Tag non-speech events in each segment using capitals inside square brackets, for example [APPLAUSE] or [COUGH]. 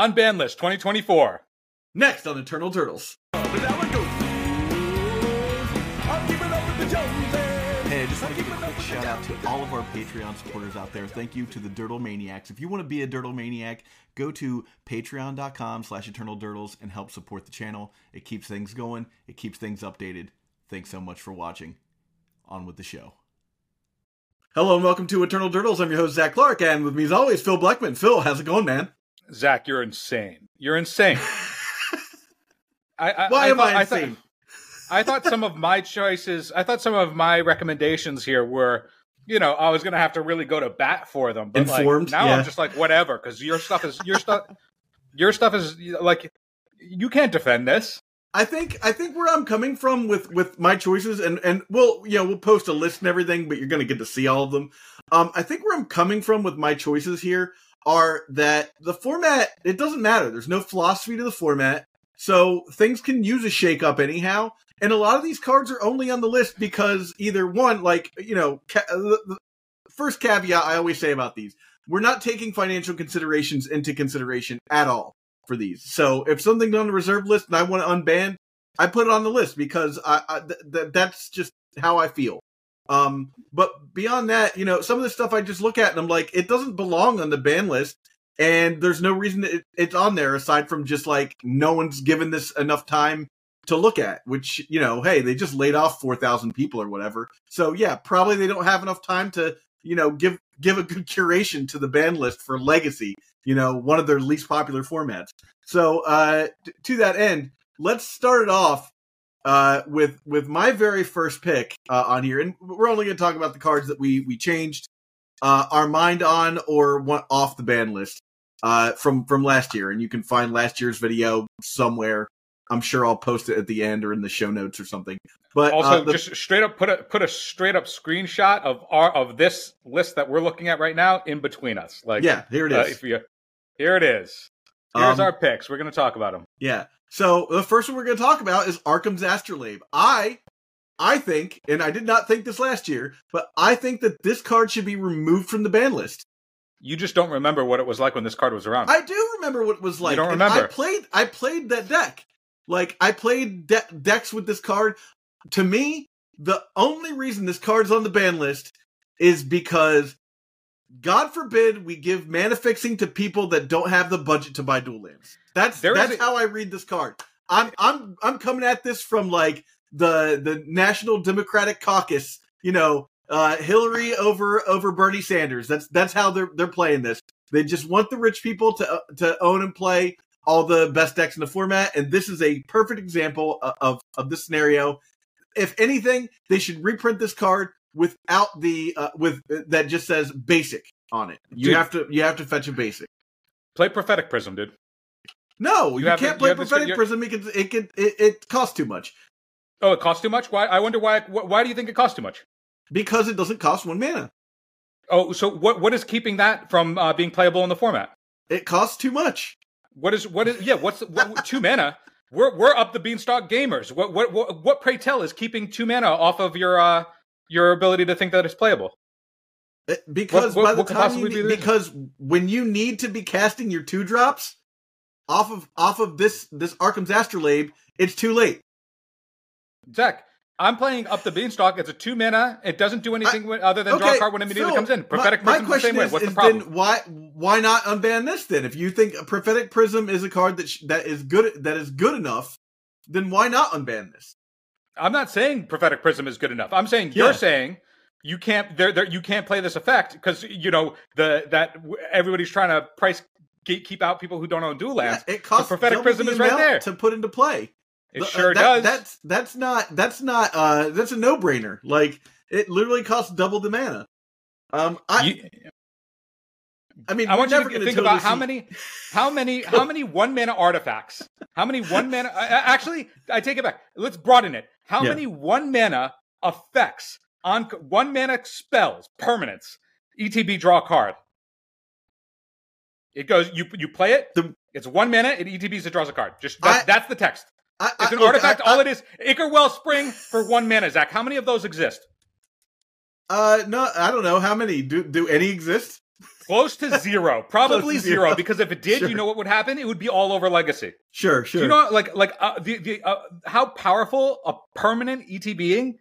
Unbanned list 2024. Next on Eternal Durdles. Hey, I just want to give a quick shout out to all of our Patreon supporters out there. Thank you to the Durdle Maniacs. If you want to be a Durdle Maniac, go to patreon.com slash eternal durdles and help support the channel. It keeps things going, it keeps things updated. Thanks so much for watching. On with the show. Hello and welcome to Eternal Durdles. I'm your host, Zac Clark, and with me as always, Phil Blackman. Phil, how's it going, man? Zac, you're insane. You're insane. [LAUGHS] I, I, Why I am thought, I thought- insane? I thought some of my choices, I thought some of my recommendations here were, you know, I was going to have to really go to bat for them. But Informed, like, now yeah. I'm just like, whatever, because your stuff is, your stuff, your stuff is like, you can't defend this. I think I think where I'm coming from with with my choices and and we'll you know we'll post a list and everything, but you're gonna get to see all of them. Um, I think where I'm coming from with my choices here are that the format it doesn't matter. There's no philosophy to the format, so things can use a shake up anyhow. And a lot of these cards are only on the list because either one, like you know, ca- uh, the, the first caveat I always say about these, we're not taking financial considerations into consideration at all for these. So if something's on the reserve list and I want to unban, I put it on the list because I, I th- th- that's just how I feel. Um, but beyond that, you know, some of the stuff I just look at and I'm like, it doesn't belong on the ban list, and there's no reason it, it's on there aside from just like no one's given this enough time to look at. Which you know, hey, they just laid off four thousand people or whatever. So yeah, probably they don't have enough time to you know give give a good curation to the ban list for Legacy. You know, one of their least popular formats. So uh, t- to that end, let's start it off uh, with with my very first pick uh, on here, and we're only going to talk about the cards that we we changed uh, our mind on or went off the ban list uh, from from last year, and you can find last year's video somewhere. I'm sure I'll post it at the end or in the show notes or something. But Also, uh, the- just straight up put a put a straight up screenshot of our of this list that we're looking at right now in between us. Like, yeah, here it is. uh, if you, here it is. Here's Um, our picks. We're going to talk about them. Yeah. So the first one we're going to talk about is Arcum's Astrolabe. I, I think, and I did not think this last year, but I think that this card should be removed from the ban list. You just don't remember what it was like when this card was around. I do remember what it was like. You don't and I remember. played. I played that deck. Like I played de- decks with this card. To me, the only reason this card's on the ban list is because, God forbid, we give mana fixing to people that don't have the budget to buy dual lands. That's There that's a- how I read this card. I'm I'm I'm coming at this from like the the National Democratic Caucus. You know, uh, Hillary over over Bernie Sanders. That's that's how they're they're playing this. They just want the rich people to uh, to own and play all the best decks in the format, and this is a perfect example of of, of this scenario. If anything, they should reprint this card without the uh, with that just says basic on it. You Dude. have to you have to fetch a basic. Play Prophetic Prism, dude. No, you, have can't play you have this- prophetic prism. It can, it can it, it costs too much Oh, it costs too much. Why? I wonder why. Why do you think it costs too much? because it doesn't cost one mana. Oh, so what? What is keeping that from uh, being playable in the format? It costs too much. What is? What is? Yeah. What's what, what- [LAUGHS] two mana? We're we're up the beanstalk gamers. What what what? What pray tell is keeping two mana off of your uh your ability to think that it's playable? Uh, because What- what- by the time you be the because when you need to be casting your two drops off of off of this this Arcum's Astrolabe, it's too late. Zac, I'm playing up the beanstalk. It's a two mana. It doesn't do anything wi- other than draw a card when it immediately Phil, comes in. my- Prophetic my, the question same way. is, What's the problem? then why why not unban this then? If you think a prophetic prism is a card that sh- that is good that is good enough, then why not unban this? I'm not saying prophetic prism is good enough. I'm saying Yeah. you're saying you can't there there you can't play this effect because you know the that everybody's trying to price keep keep out people who don't own dual lands. Yeah, it costs prophetic prism the is right there. to put into play. It The- uh, sure that- does. That's that's not that's not uh that's a no brainer. Like it literally costs double the mana. Um, I You- I mean I want you to think about [LAUGHS] how many, how many, how many one mana artifacts, how many one mana. Actually, I take it back. Let's broaden it. How Yeah. many one mana effects on one mana spells, permanents? ETB draw card. It goes. You you play it. The- it's one mana. It ETBs. It draws a card. Just that's, I- that's the text. I, It's an artifact. All it is. Ichor Wellspring for one mana. Zac, how many of those exist? Uh, no, I don't know how many do do any exist. Close to zero, [LAUGHS] probably zero. zero. Because if it did, Sure. you know what would happen? It would be all over Legacy. Sure, sure. Do you know, like, like uh, the the uh, how powerful a permanent ET being,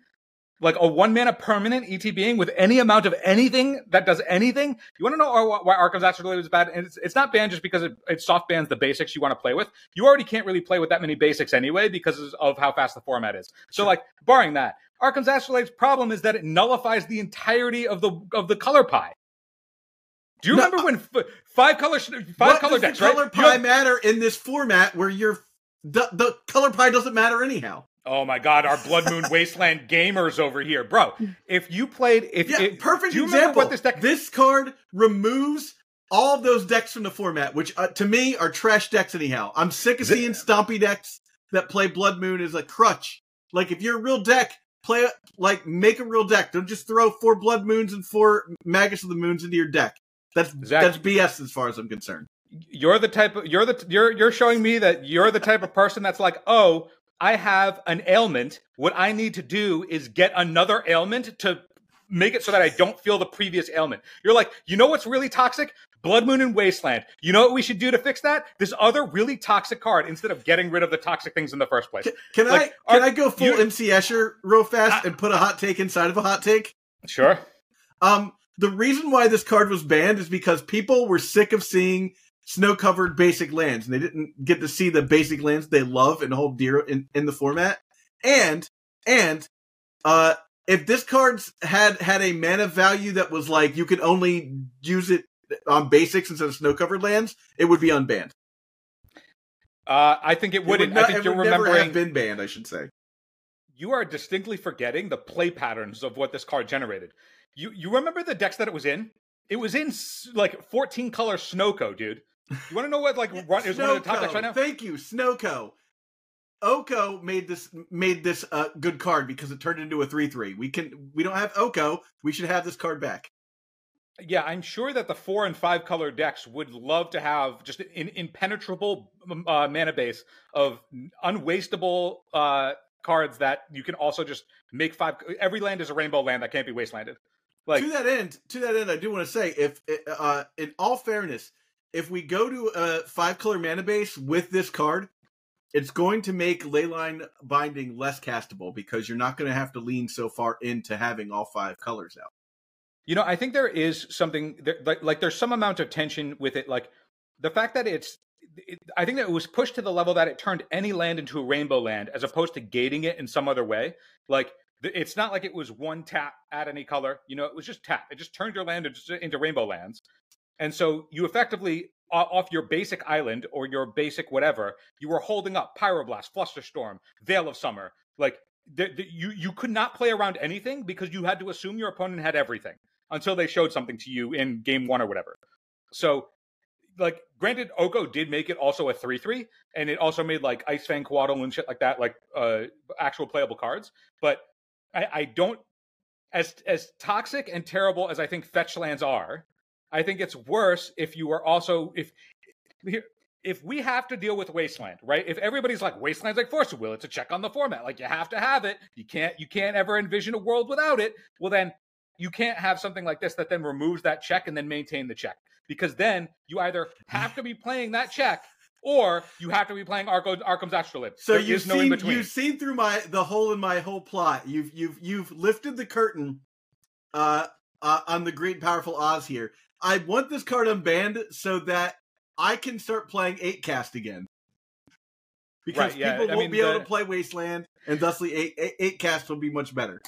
like a one mana permanent ET being with any amount of anything that does anything. You want to know why, Arkham's Afterlife is bad? And it's, it's not banned just because it, it soft bans the basics you want to play with. You already can't really play with that many basics anyway because of how fast the format is. So, Sure. like, barring that, Arkham's Afterlife's problem is that it nullifies the entirety of the of the color pie. Do you No, remember when f- five color five what color does decks, color right? Pie matter in this format where you're the, the color pie doesn't matter anyhow? Oh my God, our Blood Moon [LAUGHS] Wasteland gamers over here, bro. If you played, if Yeah, it- perfect do you remember example. what this deck? This card removes all of those decks from the format, which uh, to me are trash decks anyhow. I'm sick of Th- seeing stompy decks that play Blood Moon as a crutch. Like if you're a real deck, play it like make a real deck. Don't just throw four Blood Moons and four Magus of the Moons into your deck. That's Zac- that's BS as far as I'm concerned. you're the type of you're the you're you're showing me that you're the type of person that's like, oh, I have an ailment. What I need to do is get another ailment to make it so that I don't feel the previous ailment. You're like, you know what's really toxic? Blood Moon and Wasteland. You know what we should do to fix that? This other really toxic card instead of getting rid of the toxic things in the first place. Can, can Like, I can are- I go full you- MC Escher real fast I- and put a hot take inside of a hot take? Sure. Um, the reason why this card was banned is because people were sick of seeing snow-covered basic lands, and they didn't get to see the basic lands they love and hold dear in, in the format. And and uh, if this card's had had a mana value that was like you could only use it on basics instead of snow-covered lands, it would be unbanned. Uh, I think it It wouldn't. would not- I think it you're would never remembering. have been banned. I should say. you are distinctly forgetting the play patterns of what this card generated. You you remember the decks that it was in? It was in like 14 color Snowko, dude. You want to know what like [LAUGHS] run is one of the top decks right now? Thank you, Snowko. Oko made this made this a uh, good card because it turned into a three three. We can we don't have Oko. We should have this card back. Yeah, I'm sure that the four and five color decks would love to have just an impenetrable uh, mana base of unwastable uh, cards that you can also just make five. Every land is a rainbow land that can't be wastelanded. Like to that end, to that end, I do want to say, if uh, in all fairness, if we go to a five color mana base with this card, it's going to make Leyline Binding less castable because you're not going to have to lean so far into having all five colors out. You know, I think there is something there, like like there's some amount of tension with it. Like the fact that it's, it, I think that it was pushed to the level that it turned any land into a rainbow land, as opposed to gating it in some other way. Like it's not like it was one tap at any color. You know, it was just tap. It just turned your land into, rainbow lands, and so you effectively off your basic island or your basic whatever, you were holding up Pyroblast, Flusterstorm, Veil of Summer. Like th- th- you you could not play around anything because you had to assume your opponent had everything until they showed something to you in game one or whatever. So, like, granted, Oko did make it also a 3 3, and it also made like Ice-Fang Coatl and shit like that, like uh, actual playable cards. But I, I don't, as as toxic and terrible as I think fetch lands are, I think it's worse if you are also, if, if we have to deal with wasteland right? If everybody's like wasteland's like force will it's a check on the format like you have to have it. You can't you can't ever envision a world without it. Well then you can't have something like this that then removes that check and then maintain the check because then you either have to be playing that check or you have to be playing Arco, Arcum's Astrolabe. So there you've no seen you've seen through my the hole in my whole plot. You've you've you've lifted the curtain uh, uh on the great powerful Oz here. I want this card unbanned so that I can start playing eight cast again. Because Right, yeah, people I won't mean, be able to play Wasteland, and thusly eight, eight, eight cast will be much better.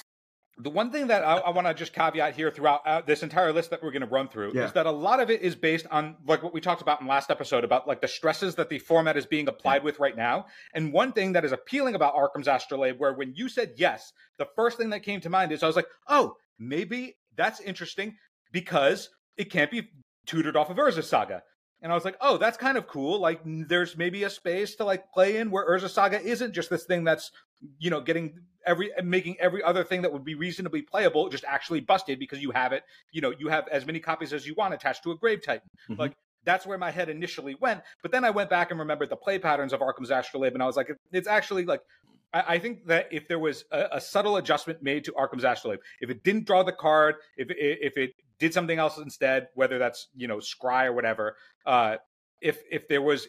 The one thing that I, I want to just caveat here throughout uh, this entire list that we're going to run through Yeah. is that a lot of it is based on like what we talked about in last episode about like the stresses that the format is being applied with right now. And one thing that is appealing about Arcum's Astrolabe, where when you said yes, the first thing that came to mind is I was like, oh, maybe that's interesting because it can't be tutored off of Urza Saga. And I was like, oh, that's kind of cool. Like, there's maybe a space to like play in where Urza Saga isn't just this thing that's, you know, getting every making every other thing that would be reasonably playable just actually busted because you have it. You know, you have as many copies as you want attached to a Grave Titan. Mhm. Like, that's where my head initially went. But then I went back and remembered the play patterns of Arcum's Astrolabe, and I was like, it's actually like I, I think that if there was a, a, subtle adjustment made to Arcum's Astrolabe, if it didn't draw the card, if if it did something else instead, whether that's you know scry or whatever, uh, if if there was,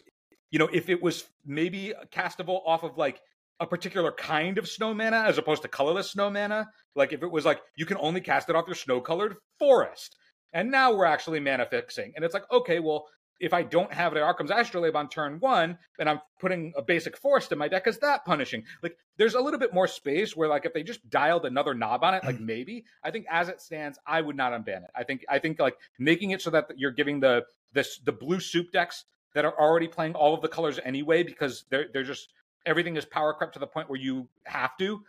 you know, if it was maybe castable off of like a particular kind of snow mana as opposed to colorless snow mana, like if it was like you can only cast it off your snow colored forest, and now we're actually mana fixing, and it's like okay, well if I don't have the Arcum's Astrolabe on turn one and I'm putting a basic forest in my deck, is that punishing? Like, there's a little bit more space where, like, if they just dialed another knob on it, like [CLEARS THROAT] maybe. I think as it stands, I would not unban it. I think I think like making it so that you're giving the this the blue soup decks that are already playing all of the colors anyway because they're they're just everything is power crept to the point where you have to.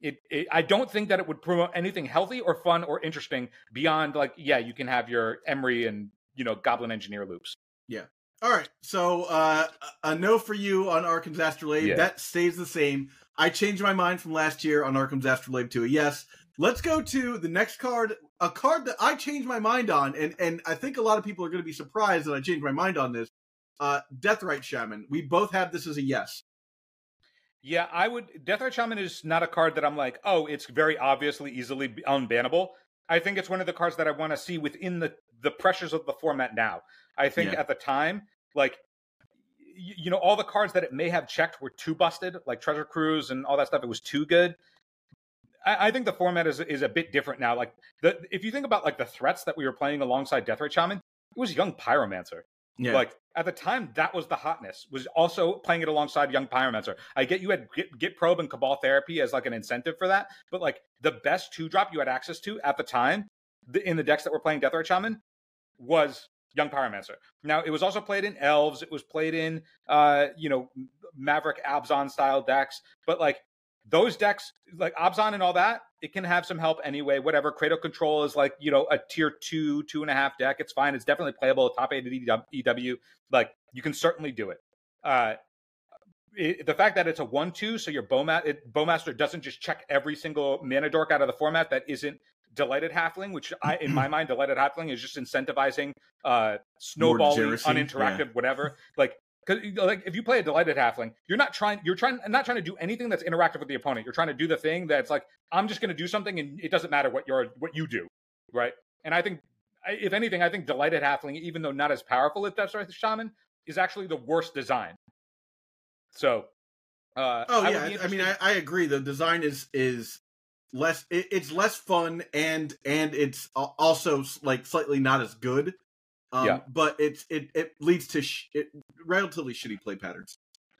It, it, I don't think that it would promote anything healthy or fun or interesting beyond like yeah you can have your Emry and you know goblin engineer loops. Yeah. All right. So uh a no for you on arcum's astrolabe yeah. that stays the same. I changed my mind from last year on arcum's astrolabe to a yes. Let's go to the next card a card that i changed my mind on and and i think a lot of people are going to be surprised that i changed my mind on this. Uh deathrite shaman. We both have this as a yes. Yeah, I would. Deathrite Shaman is not a card that I'm like, oh, it's very obviously easily unbannable. I think it's one of the cards that I want to see within the the pressures of the format now. I think yeah. at the time, like you, you know, all the cards that it may have checked were too busted, like Treasure Cruise and all that stuff. It was too good. I, I think the format is is a bit different now. Like the if you think about like the threats that we were playing alongside Deathrite Shaman, it was Young Pyromancer. Yeah. Like at the time, that was the hotness. Was also playing it alongside Young Pyromancer. I get you had Git, Git Probe and Cabal Therapy as like an incentive for that, but like the best two drop you had access to at the time the, in the decks that were playing Deathrite Shaman was Young Pyromancer. Now it was also played in Elves. It was played in uh, you know Maverick Abzan style decks, but like those decks, like Abzan and all that, it can have some help anyway. Whatever. Cradle Control is like, you know, a tier two, two and a half deck. It's fine. It's definitely playable. Top eight at EW. Like, you can certainly do it. Uh, it, the fact that it's a one-two, so your Bowma- it, Bowmaster doesn't just check every single mana dork out of the format that isn't delighted halfling, which I, in my [CLEARS THROAT] mind, delighted halfling is just incentivizing uh, snowballing, uninteractive, yeah. whatever. Like because like if you play a delighted halfling, you're not trying you're trying not trying to do anything that's interactive with the opponent. You're trying to do the thing that's like I'm just going to do something and it doesn't matter what you're what you do, right? And I think if anything, I think delighted halfling, even though not as powerful as Deathrite Shaman, is actually the worst design. So, uh, oh yeah, I, I mean I, I, agree. The design is is less it, it's less fun and and it's also like slightly not as good um, yeah. But it's it it leads to sh- it, relatively shitty play patterns.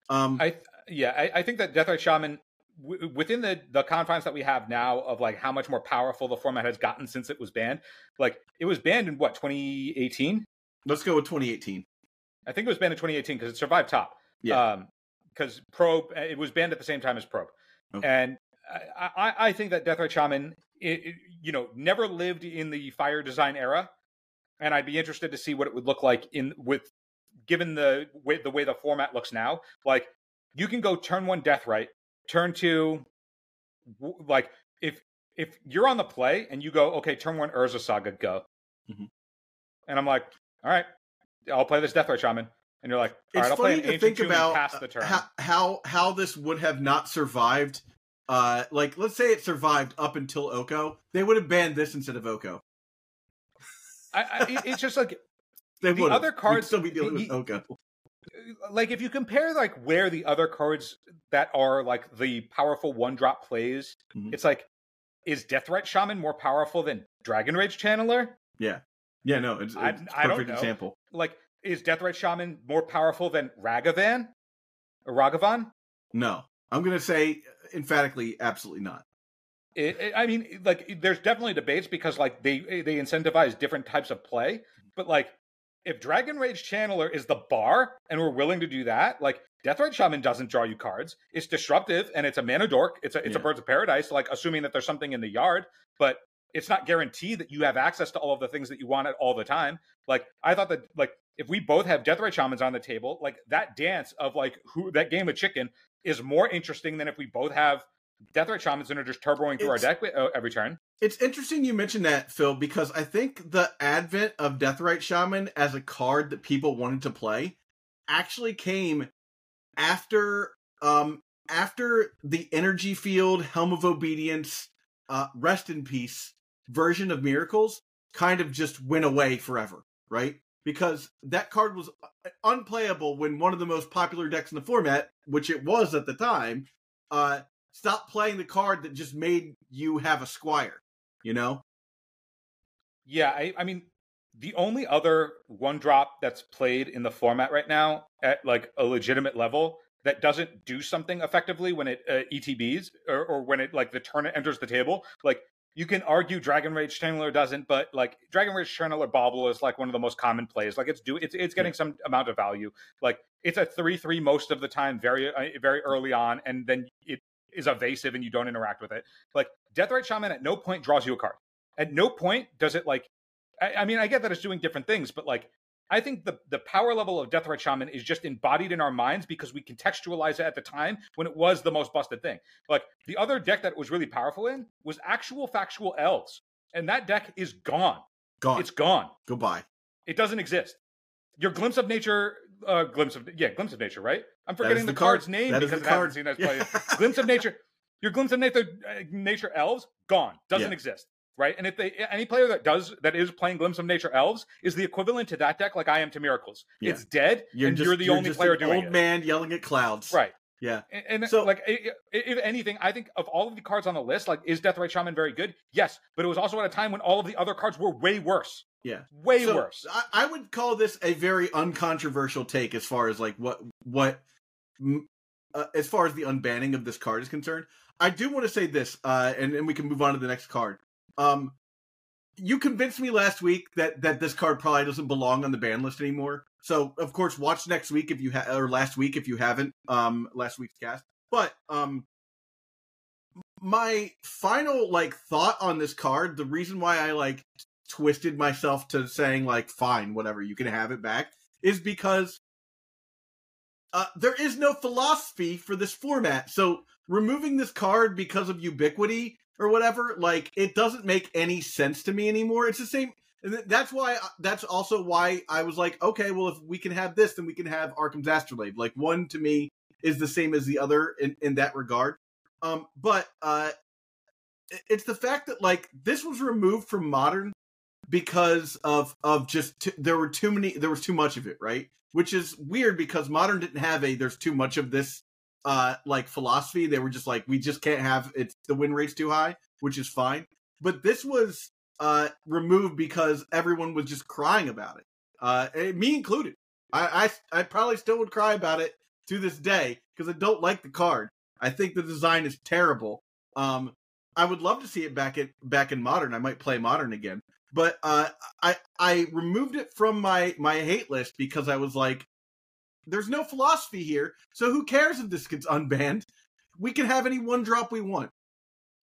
Um, I yeah, I, I think that Deathrite Shaman w- within the the confines that we have now of like how much more powerful the format has gotten since it was banned. Like it was banned in what 2018. Let's go with 2018. I think it was banned in 2018 because it survived top. Yeah. Because um, probe it was banned at the same time as probe, okay. and I, I, I think that Deathrite Shaman, it, it, you know, never lived in the fire design era and I'd be interested to see what it would look like in with given the way the way the format looks now. Like you can go turn one Deathrite, turn two, like if if you're on the play and you go okay, turn one Urza Saga go, mm-hmm. and I'm like, all right, I'll play this Deathrite Shaman. And you're like, all it's right, I'll funny play to think about how, how how this would have not survived. Uh, like let's say it survived up until Oko, they would have banned this instead of Oko. I, I, it's just like they the other cards We'd still be dealing with Oko. Like if you compare like where the other cards that are like the powerful one drop plays, mm-hmm. it's like is Deathrite Shaman more powerful than Dragon Rage Channeler? Yeah, yeah, no, it's, it's I, I perfect example. Like, is Deathrite Shaman more powerful than Ragavan Ragavan? No, I'm gonna say emphatically, absolutely not. It, it, I mean, like, there's definitely debates because like they they incentivize different types of play, but like if Dragon Rage Channeler is the bar and we're willing to do that, like Deathrite Shaman doesn't draw you cards. It's disruptive and it's a mana dork. It's a it's yeah. a Birds of Paradise, like assuming that there's something in the yard, but it's not guaranteed that you have access to all of the things that you want at all the time. Like I thought that like if we both have Deathrite Shamans on the table, like that dance of like who that game of chicken is more interesting than if we both have Deathrite Shaman's are just turboing through it's, our deck uh, every turn. It's interesting you mentioned that, Phil, because I think the advent of Deathrite Shaman as a card that people wanted to play actually came after um after the energy field, Helm of Obedience, uh, Rest in Peace version of Miracles kind of just went away forever, right? Because that card was uh, unplayable when one of the most popular decks in the format, which it was at the time, uh, stopped playing the card that just made you have a squire, you know? Yeah, I, I mean, the only other one drop that's played in the format right now at like a legitimate level that doesn't do something effectively when it uh, ETBs or, or when it like the turn it enters the table, like you can argue Dragon Rage Channeler doesn't, but like Dragon Rage Channeler Bauble is like one of the most common plays. Like it's do it's it's getting some amount of value. Like it's a three three most of the time, very uh, very early on, and then it is evasive and you don't interact with it. Like Deathrite Shaman at no point draws you a card. At no point does it like. I, I mean, I get that it's doing different things, but like I think the the power level of Deathrite Shaman is just embodied in our minds because we contextualize it at the time when it was the most busted thing. Like the other deck that was really powerful in was actual factual elves, and that deck is gone. Gone. It's gone. Goodbye. It doesn't exist. Your glimpse of nature, uh, glimpse of yeah, glimpse of nature, right? I'm forgetting the, the card. card's name That because the I haven't card. seen that Yeah. play. glimpse of nature. Your glimpse of nature, uh, nature elves gone. Doesn't Yeah. exist. Right, and if they any player that does that is playing Glimpse of Nature Elves is the equivalent to that deck, like I am to Miracles. Yeah. It's dead, and just- you're the only just player an doing old it. man yelling at clouds. Right. Yeah. And, and So- like, if anything, I think of all of the cards on the list, like, is Deathrite Shaman very good? Yes, but it was also at a time when all of the other cards were way worse. Yeah. Way So, worse. I, I would call this a very uncontroversial take as far as like what what uh, as far as the unbanning of this card is concerned. I do want to say this, uh, and and we can move on to the next card. Um, you convinced me last week that that this card probably doesn't belong on the ban list anymore. So of course, watch next week if you ha- or last week if you haven't. Um, last week's cast, but um. My final like thought on this card, the reason why I like twisted myself to saying like fine whatever you can have it back is because uh, there is no philosophy for this format. So removing this card because of ubiquity or whatever like it doesn't make any sense to me anymore. It's the same and that's why that's also why i was like okay well if we can have this then we can have arcum's astrolabe. Like one to me is the same as the other in, in that regard. Um but uh it's the fact that like this was removed from modern because of of just t- there were too many there was too much of it right? Which is weird because modern didn't have a there's too much of this uh like philosophy. They were just like we just can't have it's the win rate's too high which is fine. But this was uh removed because everyone was just crying about it uh me included. I i, I probably still would cry about it to this day because i don't like the card. I think the design is terrible. Um i would love to see it back at back in modern. I might play modern again but uh, I I removed it from my my hate list because I was like, there's no philosophy here, so who cares if this gets unbanned? We can have any one drop we want.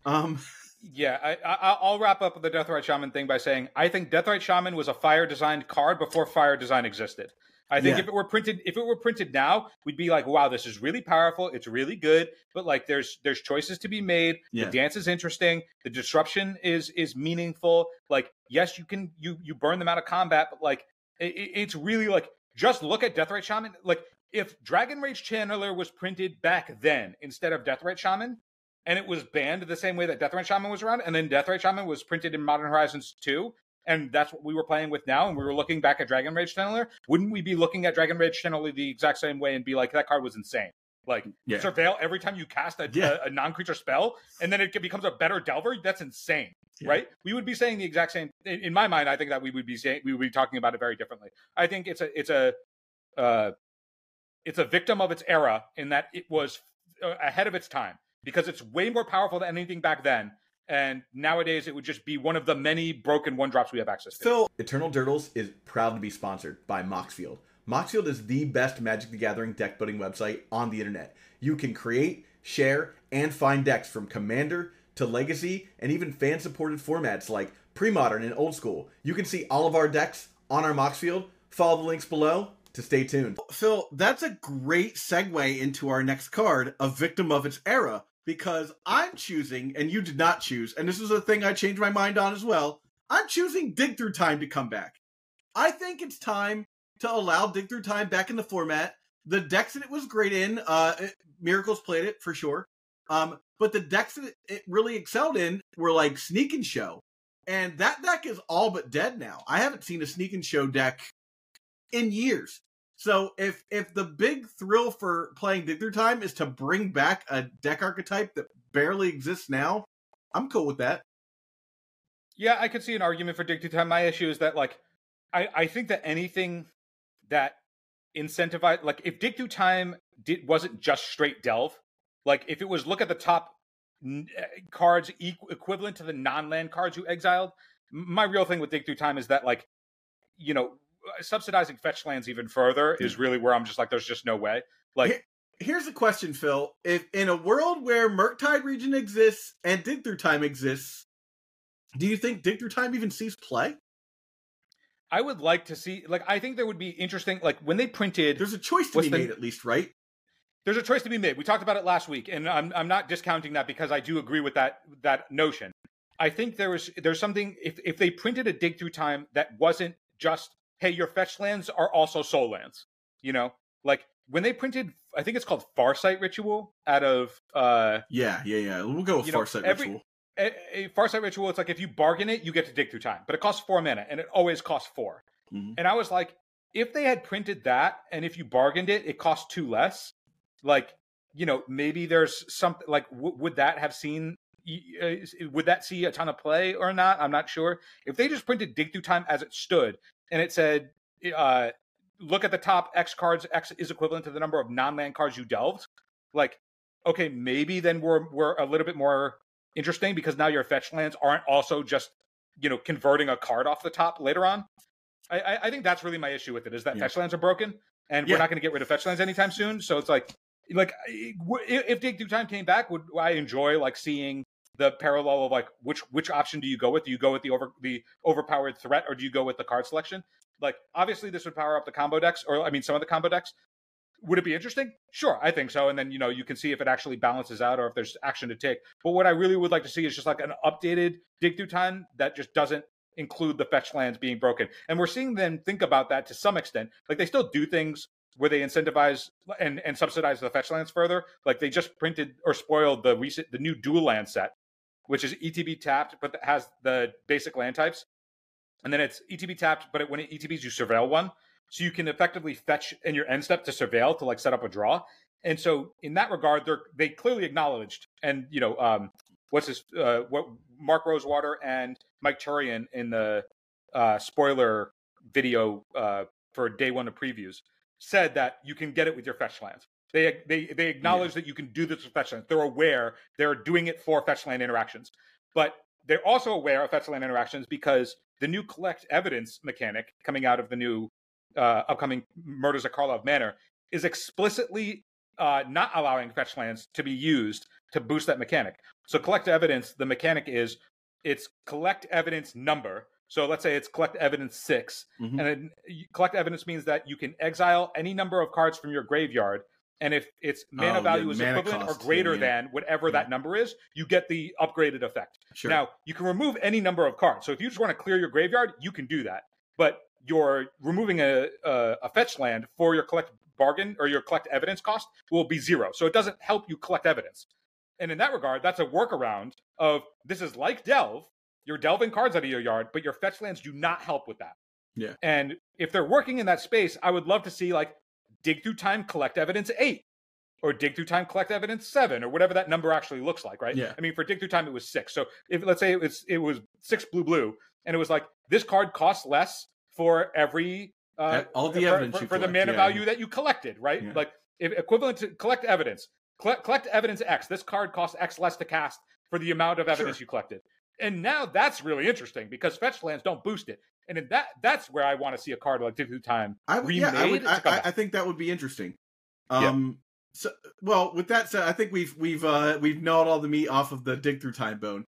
Um, [LAUGHS] Yeah, I, I, I'll wrap up the Deathrite Shaman thing by saying I think Deathrite Shaman was a fire designed card before fire design existed. I think Yeah. if it were printed, if it were printed now, we'd be like, "Wow, this is really powerful. It's really good." But like, there's there's choices to be made. Yeah. The dance is interesting. The disruption is is meaningful. Like, yes, you can you you burn them out of combat, but like, it, it's really like just look at Deathrite Shaman. Like, if Dragon Rage Channeler was printed back then instead of Deathrite Shaman, and it was banned the same way that Deathrite Shaman was around, and then Deathrite Shaman was printed in Modern Horizons 2, and that's what we were playing with now, and we were looking back at Dragon Rage Channeler, wouldn't we be looking at Dragon Rage Channeler the exact same way and be like, that card was insane? Like, Yeah. surveil every time you cast a, Yeah. a, a non creature spell, and then it becomes a better Delver? That's insane. Yeah. Right? We would be saying the exact same. In, in my mind, I think that we would be saying we would be talking about it very differently. I think it's a it's a uh, it's a victim of its era in that it was uh, ahead of its time because it's way more powerful than anything back then. And nowadays, it would just be one of the many broken one drops we have access to. Phil, Eternal Durdles is proud to be sponsored by Moxfield. Moxfield is the best Magic the Gathering deck building website on the internet. You can create, share, and find decks from Commander to Legacy and even fan supported formats like Pre-Modern and Old School. You can see all of our decks on our Moxfield. Follow the links below to stay tuned. Phil, that's a great segue into our next card, A Victim of Its Era, because I'm choosing, and you did not choose, and this is a thing I changed my mind on as well. I'm choosing Dig Through Time to come back. I think it's time to allow Dig Through Time back in the format. the decks that it was great in, uh, Miracles played it for sure. Um, but the decks that it really excelled in were like Sneak and Show, and that deck is all but dead now. I haven't seen a Sneak and Show deck in years. So if if the big thrill for playing Dig Through Time is to bring back a deck archetype that barely exists now, I'm cool with that. Yeah, I could see an argument for Dig Through Time. My issue is that like I I think that anything that incentivize like if Dig Through Time did wasn't just straight delve, like if it was look at the top eh, cards equivalent to the non-land cards you exiled. My real thing with Dig Through Time is that like you know Uh, subsidizing fetch lands even further is hmm. really where I'm just like, there's just no way. Like, here's a question, Phil: If in a world where Murktide Regent exists and Dig Through Time exists, do you think Dig Through Time even sees play? I would like to see, like, I think there would be interesting, like, when they printed. There's a choice to be the, made, at least, right? There's a choice to be made. We talked about it last week, and I'm I'm not discounting that because I do agree with that that notion. I think there was there's something if if they printed a dig through time that wasn't just hey, your fetch lands are also soul lands. You know, like when they printed, I think it's called Farsight Ritual out of. uh Yeah, yeah, yeah. We'll go with Farsight know, every, Ritual. A, a Farsight Ritual, it's like if you bargain it, you get to dig through time, but it costs four mana, and it always costs 4 mm-hmm. And I was like, if they had printed that, and if you bargained it, it costs two less. Like, you know, maybe there's something like w- would that have seen uh, would that see a ton of play or not? I'm not sure. If they just printed dig through time as it stood and it said, uh, look at the top X cards, X is equivalent to the number of non land cards you delved. Like, okay, maybe then we're we're a little bit more interesting because now your fetch lands aren't also just you know converting a card off the top later on. I, I, I think that's really my issue with it is that yeah. fetch lands are broken and yeah. we're not going to get rid of fetch lands anytime soon. So it's like like if Dig Through Time came back, would I enjoy like seeing the parallel of like which which option do you go with? Do you go with the over the overpowered threat or do you go with the card selection? Like obviously this would power up the combo decks, or I mean some of the combo decks. Would it be interesting? Sure, I think so. And then you know you can see if it actually balances out or if there's action to take. But what I really would like to see is just like an updated dig through time that just doesn't include the fetch lands being broken. And we're seeing them think about that to some extent. Like they still do things where they incentivize and, and subsidize the fetch lands further. Like they just printed or spoiled the recent the new dual land set, which is ETB tapped, but has the basic land types. And then it's ETB tapped, but it, when it ETBs, you surveil one. So you can effectively fetch in your end step to surveil to like set up a draw. And so in that regard, they're they clearly acknowledged, and you know, um, what's this? Uh, what Mark Rosewater and Mike Turian in the uh, spoiler video uh, for day one of previews said that you can get it with your fetch lands. They they they acknowledge yeah. that you can do this with fetch lands. They're aware they're doing it for fetch land interactions, but they're also aware of fetch land interactions because the new collect evidence mechanic coming out of the new uh, upcoming Murders at Karlov Manor is explicitly uh, not allowing fetch lands to be used to boost that mechanic. So collect evidence, the mechanic is it's collect evidence number. So let's say it's collect evidence 6 mm-hmm. and collect evidence means that you can exile any number of cards from your graveyard and if its mana oh, value is equivalent or greater yeah, yeah. than whatever yeah. that number is, you get the upgraded effect. Sure. Now, you can remove any number of cards. So if you just want to clear your graveyard, you can do that. But you're removing a, a, a fetch land for your collect bargain or your collect evidence cost will be zero. So it doesn't help you collect evidence. And in that regard, that's a workaround of this is like delve. You're delving cards out of your yard, but your fetch lands do not help with that. Yeah. And if they're working in that space, I would love to see like dig through time, collect evidence eight, or dig through time, collect evidence seven, or whatever that number actually looks like, right? Yeah. I mean, for dig through time, it was six. So if let's say it was it was six blue blue, and it was like this card costs less for every uh, all the for, evidence for, for the mana yeah. value that you collected, right? Yeah. Like if, equivalent to collect evidence, collect, collect evidence X. This card costs X less to cast for the amount of evidence sure. you collected. And now that's really interesting because fetch lands don't boost it. And in that that's where I want to see a card like Dig Through Time I, remade. Yeah, I, would, I, I, think that would be interesting. Um, yeah. So, well, with that said, I think we've we've uh, we've gnawed all the meat off of the dig through time bone.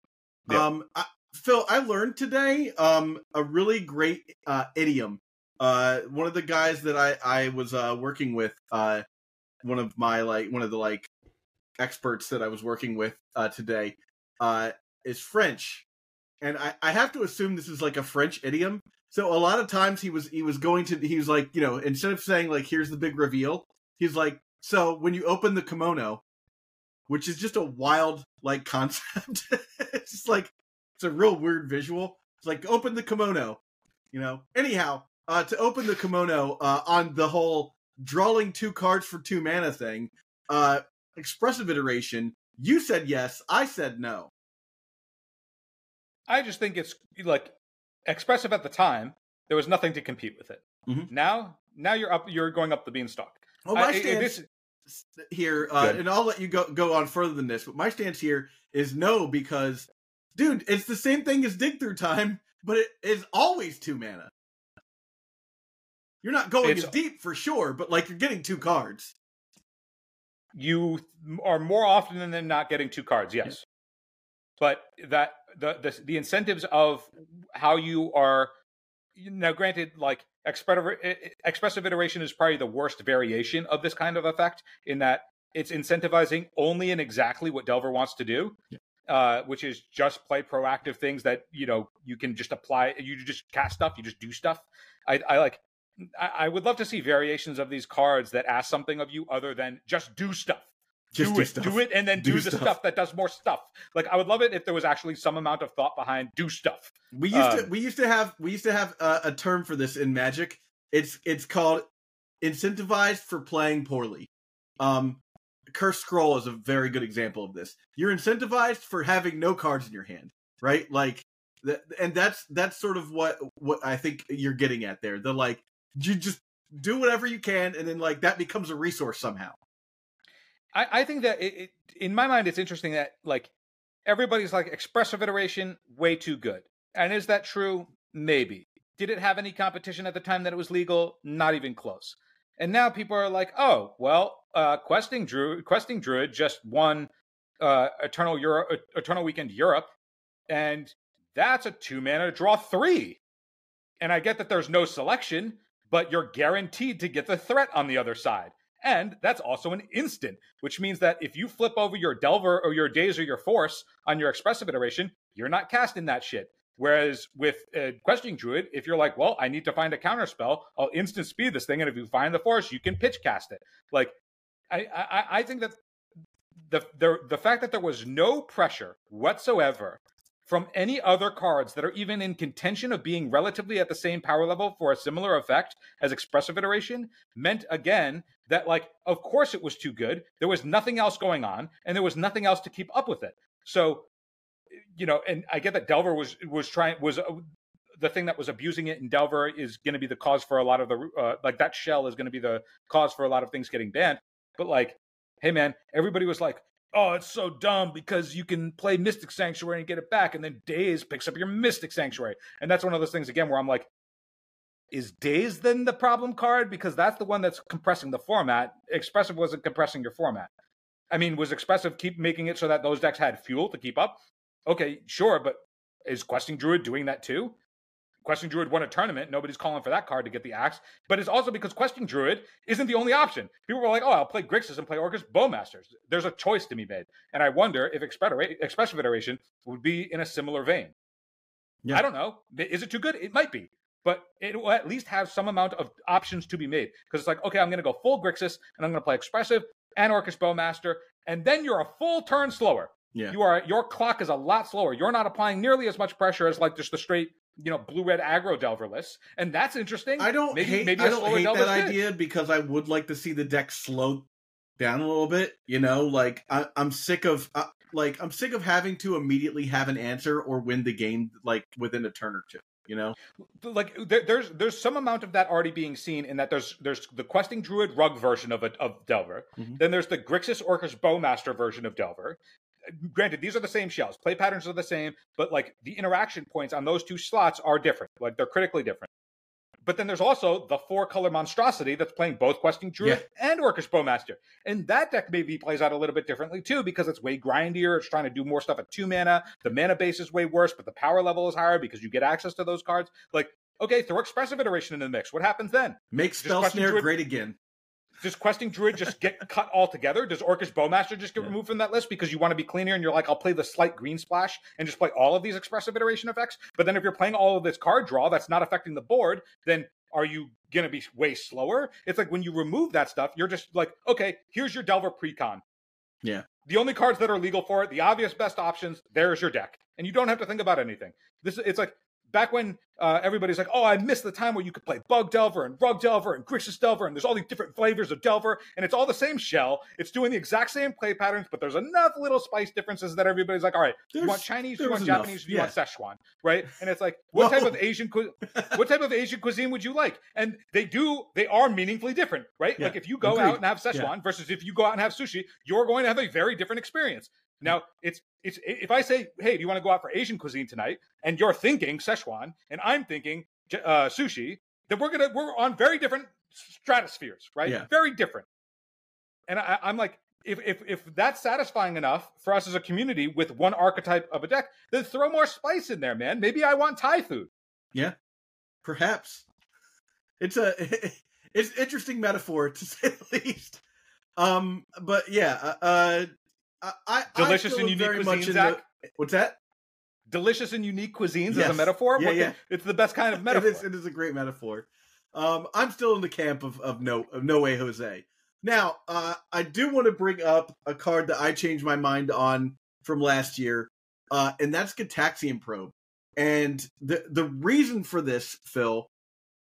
Yeah. Um, I, Phil, I learned today um, a really great uh, idiom. Uh, one of the guys that I I was uh, working with, uh, one of my like one of the like experts that I was working with uh, today, uh, is French, and I, I have to assume this is like a French idiom. So a lot of times he was he was going to he was like you know instead of saying like here's the big reveal, he's like, so when you open the kimono, which is just a wild like [LAUGHS] concept, it's just like it's a real weird visual. It's like open the kimono, you know. Anyhow, uh, to open the kimono uh, on the whole drawing two cards for two mana thing, uh, expressive iteration. You said yes, I said no. I just think it's like expressive at the time. There was nothing to compete with it. Mhm. Now, now you're up. You're going up the beanstalk. Well, my I- I- stance this- here, uh, and I'll let you go go on further than this, but my stance here is no because, dude, it's the same thing as dig through time, but it is always two mana. You're not going It's- as deep for sure, but like you're getting two cards. you are more often than not getting two cards yes but that the, the the incentives of how you are now granted like expressive expressive iteration is probably the worst variation of this kind of effect in that it's incentivizing only in exactly what delver wants to do uh, which is just play proactive things that you know you can just apply you just cast stuff you just do stuff. I, I like I, I would love to see variations of these cards that ask something of you other than just do stuff Just do, do it, stuff. do it, and then [LAUGHS] do, Do the stuff. stuff that does more stuff. Like I would love it if there was actually some amount of thought behind do stuff. We used to Um, we used to have we used to have uh, a term for this in Magic. It's it's called incentivized for playing poorly. Um, Curse Scroll is a very good example of this. You're incentivized for having no cards in your hand, right? Like, that, and that's that's sort of what what I think you're getting at there. The like you just do whatever you can, and then like that becomes a resource somehow. I, I think that it, it, in my mind, it's interesting that like everybody's like expressive iteration way too good. And is that true? Maybe. Did it have any competition at the time that it was legal? Not even close. And now people are like, oh, well, uh, questing druid, questing druid just won uh, Eternal Euro, Eternal Weekend Europe, and that's a two mana draw three. And I get that there's no selection, but you're guaranteed to get the threat on the other side. And that's also an instant, which means that if you flip over your Delver or your Daze or your Force on your expressive iteration, you're not casting that shit. Whereas with uh, Questing Druid, if you're like, well, I need to find a counter spell, I'll instant speed this thing, and if you find the Force, you can pitch cast it. Like, I, I, I think that the, the the fact that there was no pressure whatsoever from any other cards that are even in contention of being relatively at the same power level for a similar effect as expressive iteration meant again that like of course it was too good. There was nothing else going on and there was nothing else to keep up with it. So you know and i get that delver was was trying was uh, the thing that was abusing it in delver is going to be the cause for a lot of the uh, like that shell is going to be the cause for a lot of things getting banned. But like hey man everybody was like oh, it's so dumb because you can play Mystic Sanctuary and get it back, and then Daze picks up your Mystic Sanctuary. And that's one of those things again where I'm like, is Daze then the problem card? Because that's the one that's compressing the format. Expressive wasn't compressing your format. I mean, was Expressive keep making it so that those decks had fuel to keep up? Okay, sure, but is Questing Druid doing that too? Questing Druid won a tournament. Nobody's calling for that card to get the axe. But it's also because Questing Druid isn't the only option. People were like, oh, I'll play Grixis and play Orcish Bowmasters. There's a choice to be made. And I wonder if Expressive Iteration would be in a similar vein. Yeah. I don't know. Is it too good? It might be. But it will at least have some amount of options to be made. Because it's like, okay, I'm going to go full Grixis and I'm going to play Expressive and Orcish Bowmaster. And then you're a full turn slower. Yeah. You are your clock is a lot slower. You're not applying nearly as much pressure as like just the straight, you know, blue red aggro delver list, and that's interesting. I don't maybe hate, maybe I don't slower hate that idea because I would like to see the deck slow down a little bit. You know, like I, I'm sick of uh, like I'm sick of having to immediately have an answer or win the game like within a turn or two. You know, Like there, there's there's some amount of that already being seen in that there's there's the questing druid rug version of it of Delver. Mhm. Then there's the Grixis Orcish Bowmaster version of Delver. Granted, these are the same shells. Play patterns are the same, but like the interaction points on those two slots are different. Like they're critically different. But then there's also the four color monstrosity that's playing both Questing Druid and Orcish Bowmaster. And that deck maybe plays out a little bit differently too, because it's way grindier. It's trying to do more stuff at two mana. The mana base is way worse, but the power level is higher because you get access to those cards. Like, okay, throw expressive iteration in the mix. What happens then? make spell snare great again. Does Questing Druid just get [LAUGHS] cut altogether? Does Orcish Bowmaster just get Yeah. removed from that list because you want to be cleaner and you're like, I'll play the slight green splash and just play all of these expressive iteration effects? But then if you're playing all of this card draw that's not affecting the board, then are you going to be way slower? It's like when you remove that stuff, you're just like, okay, here's your Delver precon. Yeah. The only cards that are legal for it, the obvious best options, there's your deck. And you don't have to think about anything. This it's like back when uh, everybody's like, oh, I missed the time where you could play Bug Delver and Rug Delver and Grixis Delver, and there's all these different flavors of Delver, and it's all the same shell. It's doing the exact same play patterns, but there's enough little spice differences that everybody's like, all right, There's- you want Chinese, you want enough, Japanese, you yeah. want Szechuan, right? And it's like, [LAUGHS] what type of Asian cu- [LAUGHS] what type of Asian cuisine would you like? And they do, they are meaningfully different, right? Yeah, Like if you go agreed. out and have Szechuan versus if you go out and have sushi, you're going to have a very different experience. Now, it's it's if I say, hey, do you want to go out for Asian cuisine tonight? And you're thinking Szechuan, and I'm thinking uh, sushi, then we're gonna we're on very different stratospheres, right? Yeah. Very different. And I, I'm like, if if if that's satisfying enough for us as a community with one archetype of a deck, then throw more spice in there, man. Maybe I want Thai food. Yeah, perhaps. It's a [LAUGHS] it's interesting metaphor to say the least. Um, but yeah, uh, uh I, I Delicious I and unique very cuisine, much into- Zac? What's that? delicious and unique cuisines as a metaphor. Yeah, What yeah. can- It's the best kind of [LAUGHS] metaphor. is, it is a great metaphor. Um, I'm still in the camp of, of no of no way Jose. Now, uh, I do want to bring up a card that I changed my mind on from last year, uh, and that's Gataxian Probe. And the the reason for this, Phil,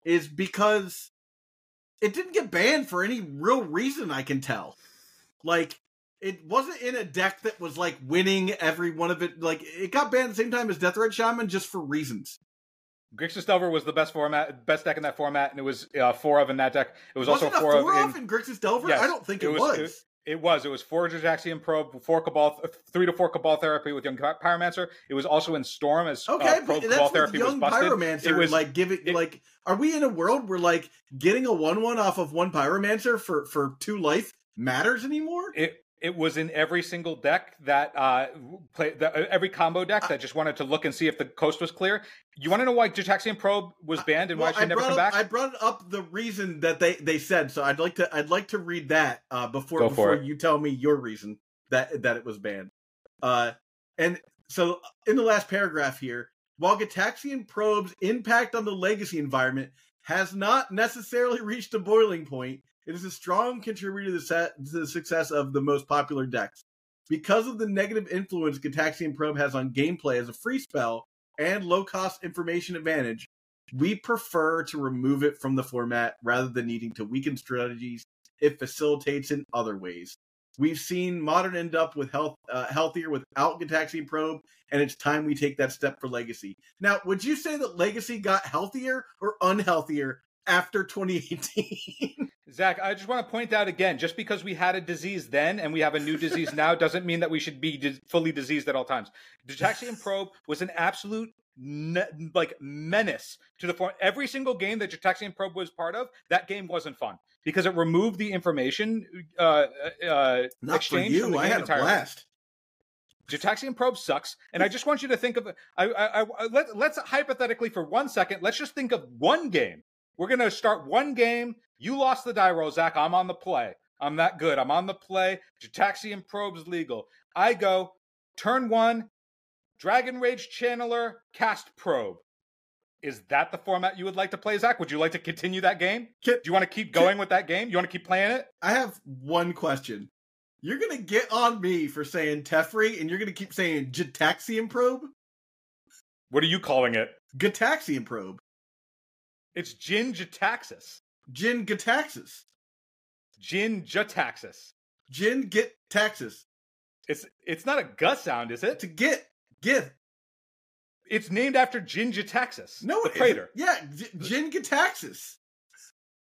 is because it didn't get banned for any real reason I can tell. Like it wasn't in a deck that was like winning every one of it. Like it got banned at the same time as Deathrite Shaman just for reasons. Grixis Delver was the best format, best deck in that format, and it was uh, four of in that deck. It was Was also it a four, four of in. in Grixis Delver? Yes, I don't think it it, was- was. It was. It was four Jajaxian Probe, four Cabal, three to four Cabal Therapy with Young Pyromancer. It was also in Storm as Okay, uh, Probe that's Cabal with Therapy was young busted. pyromancer. It was like giving it- like, are we in a world where like getting a one one off of one pyromancer for for two life matters anymore? it it was in every single deck that uh play that, every combo deck that just wanted to look and see if the coast was clear. You want to know why Jajaxian Probe was banned and why it should I never brought come up, back? I brought up the reason that they they said. So I'd like to I'd like to read that uh, before Go before it. you tell me your reason that that it was banned. Uh, and so in the last paragraph here, while Gataxian Probe's impact on the legacy environment has not necessarily reached a boiling point, it is a strong contributor to the, set, to the success of the most popular decks. Because of the negative influence Gataxian Probe has on gameplay as a free spell and low cost information advantage, we prefer to remove it from the format rather than needing to weaken strategies it facilitates in other ways. We've seen Modern end up with health uh, healthier without Gataxian Probe, and it's time we take that step for Legacy. Now, would you say that Legacy got healthier or unhealthier after 2018? [LAUGHS] Zac, I just want to point out again, just because we had a disease then and we have a new disease now [LAUGHS] doesn't mean that we should be dis- fully diseased at all times. Jataxian Probe was an absolute ne- like menace to the form. Every single game that Jataxian Probe was part of, that game wasn't fun because it removed the information uh, uh, Not for exchange from the you. I had a entirely. blast. Jataxian probe sucks, and I just want you to think of. I, I, I let, let's hypothetically for one second. Let's just think of one game. We're gonna start one game. You lost the die roll, Zac. I'm on the play. I'm that good. I'm on the play. Jataxian probe's legal. I go turn one. Dragon Rage Channeler cast probe. Is that the format you would like to play, Zac? Would you like to continue that game? Can- Do you want to keep going with that game? You want to keep playing it? I have one question. You're gonna get on me for saying Teferi, and you're gonna keep saying Gataxian Probe? What are you calling it? Gataxian Probe. It's Jin Jataxis. Jin Gataxis. Jin Jataxis. Jin Get Taxis. It's it's not a gut sound, is it? To get get. It's named after Jin Jataxis. No, the it crater. isn't. Yeah, Gataxis.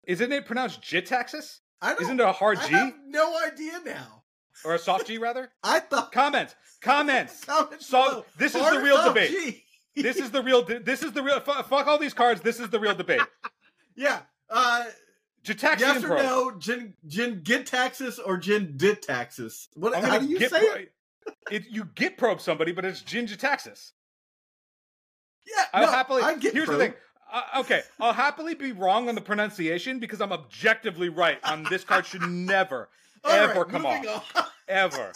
Isn't it pronounced Jitaxis? I don't. Isn't it a hard I G have no idea now. or a soft G rather? [LAUGHS] I thought. Comments. [LAUGHS] Comments. Comment So, below. this is Hard the real debate. G. This is the real. This is the real. fu- Fuck all these cards. This is the real debate. [LAUGHS] yeah. Uh, Jitaxian yes or Pro. no? Jin Jin Get taxes or Jin did taxes? What? How do you get say pro- it? it? You get probe somebody, but it's Jin Jitaxis. Yeah. I'll no, happily. I get here's probe. the thing. Uh, okay, I'll happily be wrong on the pronunciation because I'm objectively right on this card should never, [LAUGHS] All right, ever come off. on. ever.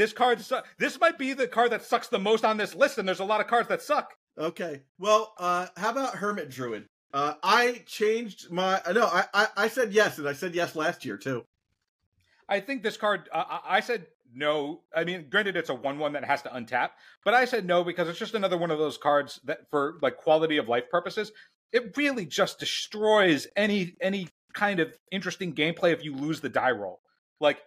This card, su- this might be the card that sucks the most on this list, and there's a lot of cards that suck. Okay. Well, uh, how about Hermit Druid? Uh, I changed my no. I, I I said yes, and I said yes last year too. I think this card. Uh, I I said no. I mean, granted, it's a one-one that has to untap, but I said no because it's just another one of those cards that, for like quality of life purposes, it really just destroys any any kind of interesting gameplay if you lose the die roll. Like,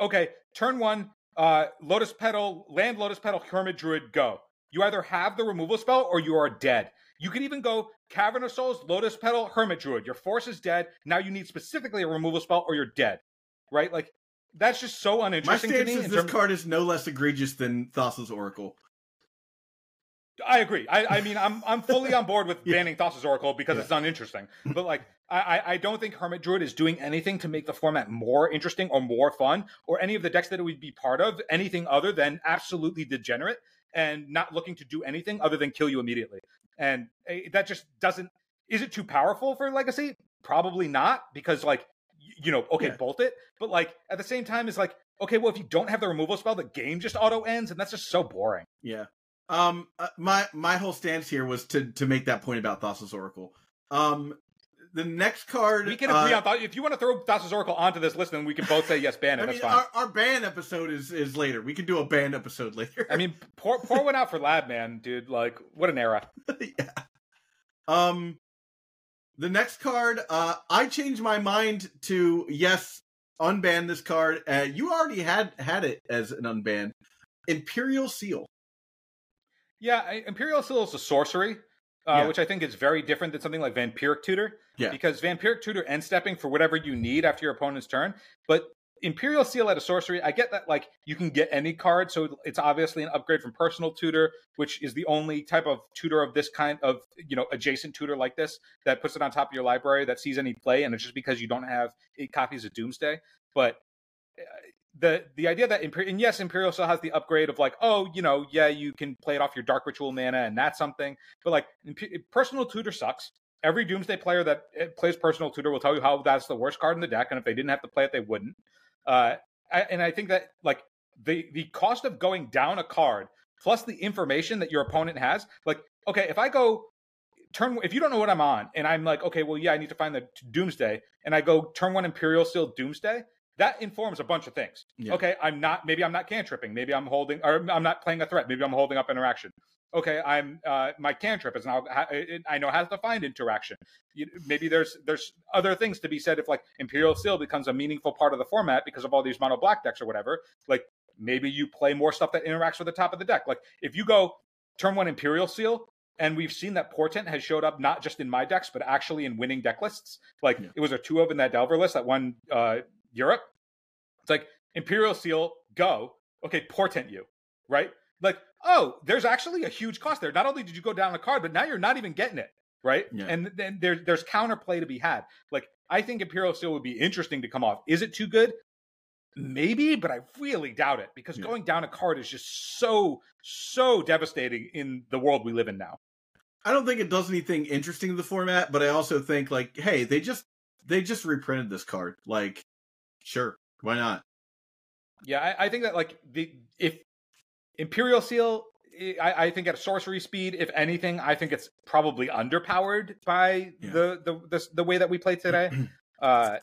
okay, turn one, uh, Lotus Petal, land Lotus Petal, Hermit Druid, go. You either have the removal spell or you are dead. You could even go Cavern of Souls, Lotus Petal, Hermit Druid. Your force is dead. Now you need specifically a removal spell or you're dead. Right? Like that's just so My uninteresting to stance me. is this terms- card is no less egregious than Thassa's Oracle. I agree. I, I mean, I'm I'm fully on board with [LAUGHS] Yeah. banning Thassa's Oracle because Yeah. it's uninteresting. But like, I, I don't think Hermit Druid is doing anything to make the format more interesting or more fun or any of the decks that it would be part of anything other than absolutely degenerate and not looking to do anything other than kill you immediately. And eh, that just doesn't. Is it too powerful for Legacy? Probably not because like you know, okay, Yeah. bolt it. But like at the same time, it's like okay, well if you don't have the removal spell, the game just auto ends, and that's just so boring. Yeah. Um. uh, my my whole stance here was to to make that point about Thassa's Oracle. Um. The next card. We can agree uh, on thought. If you want to throw Thassa's Oracle onto this list, then we can both say yes, ban it. I That's fine. our, our ban episode is is later. We can do a ban episode later. I mean, pour pour one out for Lab Man, dude. Like, what an era. [LAUGHS] yeah. Um. The next card, uh, I changed my mind to yes, unban this card. Uh, you already had had it as an unban. Imperial Seal. Yeah, Imperial Seal is a sorcery, uh, Yeah. which I think is very different than something like Vampiric Tutor. Yeah. Because Vampiric Tutor end stepping for whatever you need after your opponent's turn, but Imperial Seal at a sorcery, I get that like you can get any card, so it's obviously an upgrade from Personal Tutor, which is the only type of tutor of this kind of you know adjacent tutor like this that puts it on top of your library that sees any play, and it's just because you don't have eight copies of Doomsday. But uh, the the idea that Imper- and yes, Imperial Seal has the upgrade of like, oh, you know, yeah, you can play it off your Dark Ritual mana, and that's something. But like, Imp- Personal Tutor sucks. Every Doomsday player that uh, plays Personal Tutor will tell you how that's the worst card in the deck, and if they didn't have to play it, they wouldn't. Uh, I, and I think that like the the cost of going down a card plus the information that your opponent has, like, okay, if I go turn if you don't know what I'm on, and I'm like, okay, well, yeah, I need to find the Doomsday, and I go turn one Imperial Seal Doomsday, that informs a bunch of things. Yeah. Okay, I'm not maybe I'm not cantripping, maybe I'm holding or I'm not playing a threat, maybe I'm holding up interaction. Okay, I'm uh, my cantrip is now I know has to find interaction. You, maybe there's there's other things to be said if like Imperial Seal becomes a meaningful part of the format because of all these mono black decks or whatever. Like maybe you play more stuff that interacts with the top of the deck. Like if you go turn one Imperial Seal, and we've seen that Portent has showed up not just in my decks, but actually in winning deck lists. Like Yeah. it was a two of in that Delver list that won uh, Europe. It's like Imperial Seal, go. Okay, Portent you, right? Like, oh, there's actually a huge cost there. Not only did you go down a card, but now you're not even getting it, right? Yeah. And then there's there's counterplay to be had. Like, I think Imperial Seal would be interesting to come off. Is it too good? Maybe, but I really doubt it because Yeah. going down a card is just so so devastating in the world we live in now. I don't think it does anything interesting to the format, but I also think like, hey, they just they just reprinted this card. Like, sure, why not? Yeah, I, I think that like the if Imperial Seal, I, I think at sorcery speed, if anything, I think it's probably underpowered by Yeah. the, the the the way that we play today. [CLEARS THROAT] uh,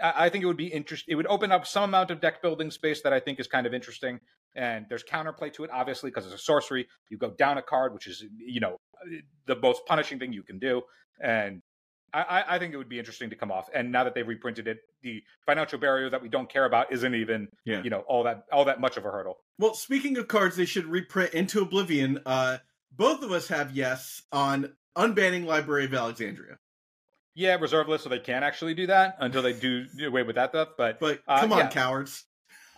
I, I think it would be interesting. It would open up some amount of deck building space that I think is kind of interesting. And there's counterplay to it, obviously, because it's a sorcery. You go down a card, which is you know the most punishing thing you can do, and I, I- think it would be interesting to come off. And now that they've reprinted it, the financial barrier that we don't care about isn't even Yeah. you know all that all that much of a hurdle. Well, speaking of cards, they should reprint into Oblivion. Uh, both of us have yes on unbanning Library of Alexandria. Yeah, reserve list, so they can actually do that until they do do away with that stuff. But But Uh, come on, yeah. cowards.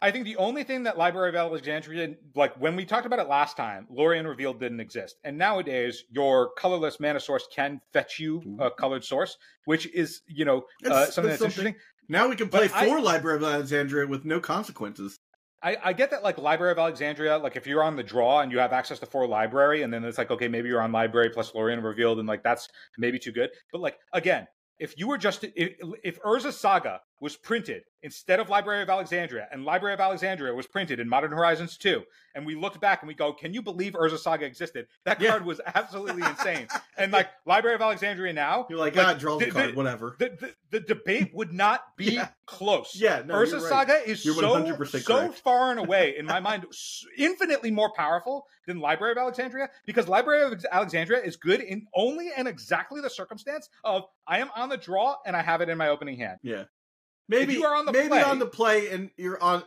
I think the only thing that Library of Alexandria, like when we talked about it last time, Lorien revealed didn't exist. And nowadays, your colorless mana source can fetch you a colored source, which is, you know, uh, something that's that's something. interesting. Now we can play But I- for Library of Alexandria with no consequences. I, I get that, like Library of Alexandria, like if you're on the draw and you have access to four library, and then it's like, okay, maybe you're on library plus Lorien revealed, and like that's maybe too good. But like again, if you were just if, if Urza Saga was printed instead of Library of Alexandria, and Library of Alexandria was printed in Modern Horizons 2, and we looked back and we go, can you believe Urza Saga existed? That Yeah. card was absolutely insane. [LAUGHS] And like Library of Alexandria now, You're like, Like, ah, draw the, the- card, the- whatever. the, the, debate would not be Yeah. close. Yeah, no, Urza right. Saga is so 100% so far and away in my mind infinitely more powerful than Library of Alexandria because Library of Alexandria is good in only and exactly the circumstance of I am on the draw and I have it in my opening hand. Yeah. Maybe you are on the maybe play- on the play and you're on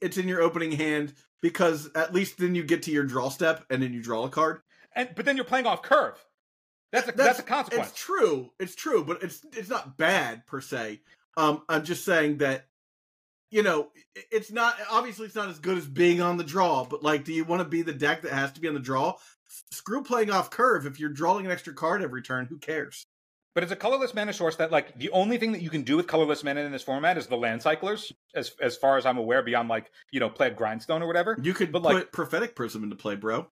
it's in your opening hand because at least then you get to your draw step and then you draw a card. And but then you're playing off curve. That's a that's, a consequence. It's true. It's true, but it's it's not bad per se. Um I'm just saying that you know, it's not obviously it's not as good as being on the draw, but like do you want to be the deck that has to be on the draw? Screw playing off curve. If you're drawing an extra card every turn, who cares? But it's a colorless mana source that like the only thing that you can do with colorless mana in this format is the land cyclers, as as far as I'm aware, beyond like, you know, play a grindstone or whatever. You could But, put like- prophetic prism into play, bro.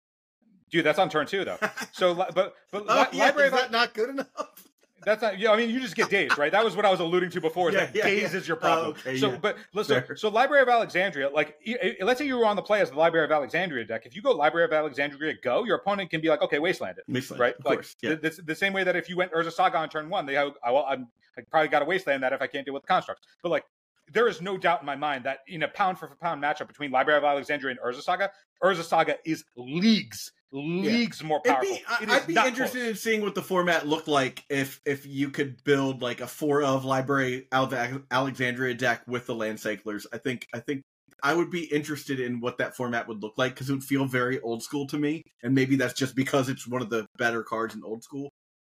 Dude, that's on turn two though. So but but [LAUGHS] oh, li- yeah, Library is that not good enough? That's not. Yeah, I mean, you just get dazed, right? That was what I was alluding to before. Is Yeah, that yeah, daze yeah. is your problem. Oh, okay, so, yeah. but listen. Fair. So, Library of Alexandria, like, let's say you were on the play as the Library of Alexandria deck. If you go Library of Alexandria, go, your opponent can be like, okay, wasteland it, Wasteland, right? Of like, course. Yeah. the, the, the same way that if you went Urza Saga on turn one, they have, I, well, I'm, I probably got to wasteland that if I can't deal with the constructs. But like, there is no doubt in my mind that in a pound for pound matchup between Library of Alexandria and Urza Saga, Urza Saga is leagues, leagues more powerful. be, I, I'd be interested close. in seeing what the format looked like if if you could build like a four of library Al- Alexandria deck with the land cyclers. I think I think I would be interested in what that format would look like because it would feel very old school to me, and maybe that's just because it's one of the better cards in old school.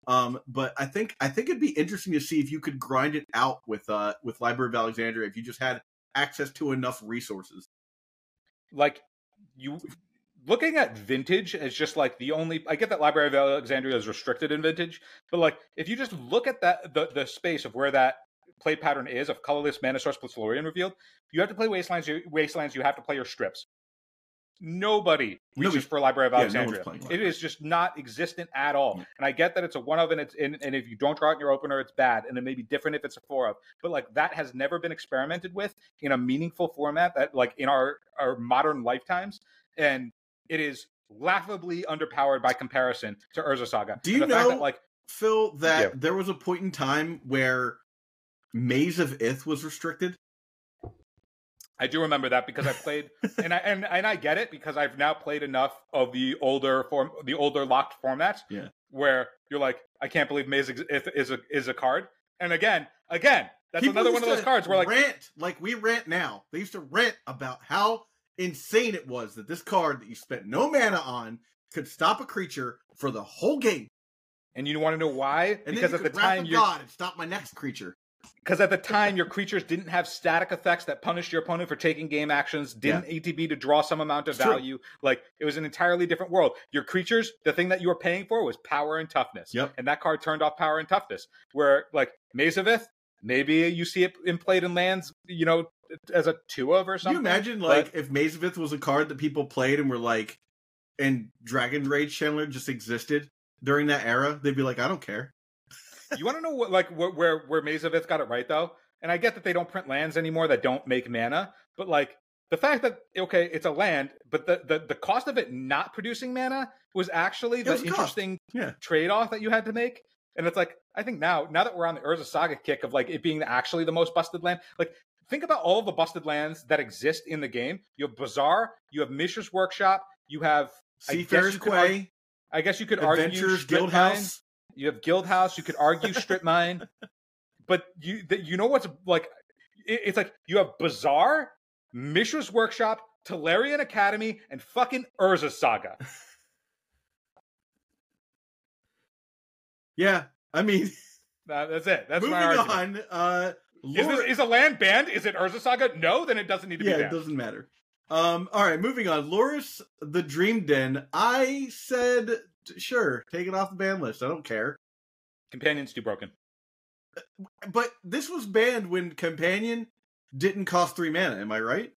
Um, but I think I think it'd be interesting to see if you could grind it out with uh with Library of Alexandria if you just had access to enough resources. like you looking at vintage as just like the only i get that library of alexandria is restricted in vintage but like if you just look at that the, the space of where that play pattern is of colorless mana source plus Lorien revealed you have to play wastelands you, wastelands you have to play your strips nobody reaches Nobody- for library of yeah, alexandria. it is just not existent at all Yeah. and i get that it's a one of and it's in and if you don't draw it in your opener it's bad and it may be different if it's a four of but like that has never been experimented with in a meaningful format that like in our our modern lifetimes and it is laughably underpowered by comparison to Urza Saga. Do you know- that, like Phil, that Yeah. there was a point in time where Maze of Ith was restricted. I do remember that because I played [LAUGHS] and I and, and I get it because I've now played enough of the older form the older locked formats Yeah. where you're like I can't believe Maze ex- is is a is a card and again again that's People another one of those to cards where like rant like we rant now. They used to rant about how insane it was that this card that you spent no mana on could stop a creature for the whole game, and you want to know why? And because at you the time you're God and stop my next creature. because at the time your creatures didn't have static effects that punished your opponent for taking game actions didn't atb to draw some amount of It's true. value. Like it was an entirely different world. Your creatures the thing that you were paying for was power and toughness. Yep. and that card turned off power and toughness. Where like Maze of Ith, maybe you see it in played in lands you know as a two of or Can you imagine like if Maze of Ith was a card that people played and were like, and Dragon Rage Channeler just existed during that era? They'd be like, I don't care. you want to know what like where where, where Maze of Ith got it right though and i get that they don't print lands anymore that don't make mana but like the fact that okay it's a land but the the, the cost of it not producing mana was actually the was interesting Yeah. trade-off that you had to make and it's like i think now now that we're on the urza saga kick of like it being actually the most busted land like think about all of the busted lands that exist in the game you have bazaar you have mishra's workshop you have Seafarer's Quay, i guess you could argue Adventures Strip Guild Mine. House. You have Guild House. You could argue Strip Mine, [LAUGHS] but you that you know what's like? it- It's like you have Bazaar, Mishra's Workshop, Tolarian Academy, and fucking Urza Saga. [LAUGHS] Yeah, I mean, That- that's it. That's moving my on. Uh, Is, this, is a land banned? Is it Urza Saga? No, then it doesn't need to yeah, be Yeah, it doesn't matter. Um, all right, moving on. Lurrus, the Dream Den. I said, sure, take it off the ban list. I don't care. Companion's too broken. But this was banned when Companion didn't cost three mana. Am I right?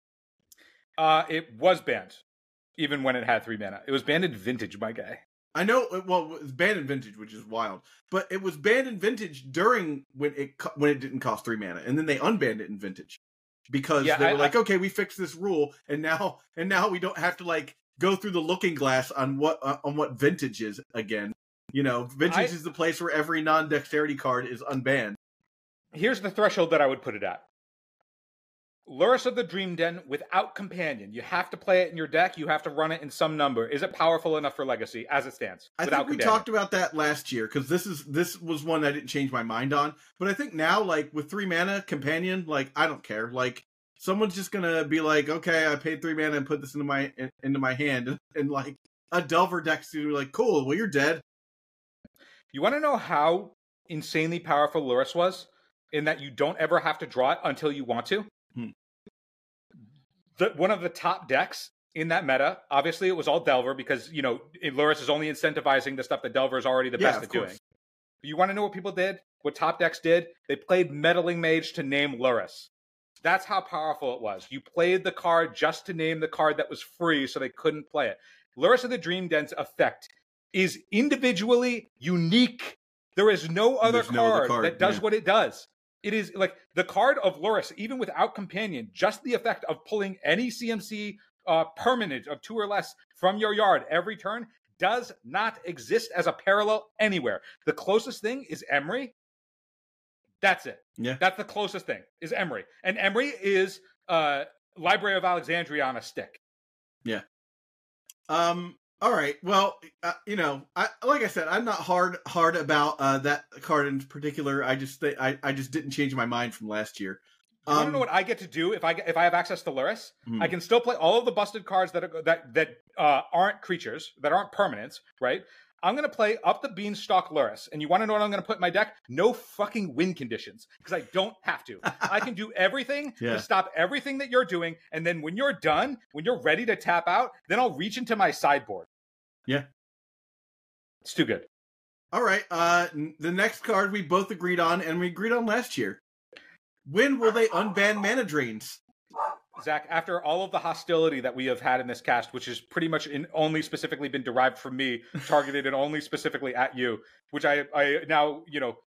Uh, it was banned, even when it had three mana. It was banned in Vintage, my guy. I know. uh, Well, it was banned in vintage, which is wild. But it was banned in vintage during when it when it didn't cost three mana, and then they unbanned it in vintage because Yeah, they I- were like, okay, we fixed this rule, and now and now we don't have to like go through the looking glass on what uh, on what vintage is again. You know, vintage I- is the place where every non dexterity card is unbanned. Here's the threshold that I would put it at. Lurrus of the Dream Den without companion. You have to play it in your deck. You have to run it in some number. Is it powerful enough for Legacy as it stands? I think we companion? talked about that last year because this is this was one I didn't change my mind on. But I think now, like with three mana companion, like I don't care. Like someone's just gonna be like, okay, I paid three mana and put this into my in, into my hand, and, [LAUGHS] and like a Delver deck's gonna be like, cool, well you're dead. You want to know how insanely powerful Lurrus was? In that you don't ever have to draw it until you want to. Hmm. The, one of the top decks in that meta, obviously, it was all Delver because you know Lurrus is only incentivizing the stuff that Delver is already the Yeah, best at course. doing. You want to know what people did? What top decks did? They played Meddling Mage to name Lurrus. That's how powerful it was. You played the card just to name the card that was free, so they couldn't play it. Lurrus of the Dream Den's effect is individually unique. There is no other There's no other card, card, that does yeah. what it does. It is like the card of Lurrus, even without companion, just the effect of pulling any CMC uh, permanent of two or less from your yard every turn does not exist as a parallel anywhere. The closest thing is Emry. That's it. Yeah. That's the closest thing is Emry. And Emry is uh, Library of Alexandria on a stick. Yeah. Um. All right. Well, uh, you know, I like I said, I'm not hard hard about uh, that card in particular. I just think I I just didn't change my mind from last year. You want to Um, know what I get to do if I if I have access to Lurrus? Hmm. I can still play all of the busted cards that are, that that uh, aren't creatures that aren't permanents, right? I'm gonna play up the beanstalk Lurrus, and you want to know what I'm gonna put in my deck? No fucking win conditions because I don't have to. I can do everything [LAUGHS] Yeah. to stop everything that you're doing, and then when you're done, when you're ready to tap out, then I'll reach into my sideboard. Yeah. it's too good. All right. Uh, the next card we both agreed on, and we agreed on last year. When will they unban mana drains? Zac, after all of the hostility that we have had in this cast, which has pretty much in, only specifically been derived from me, targeted and only specifically at you, which I, I now, you know,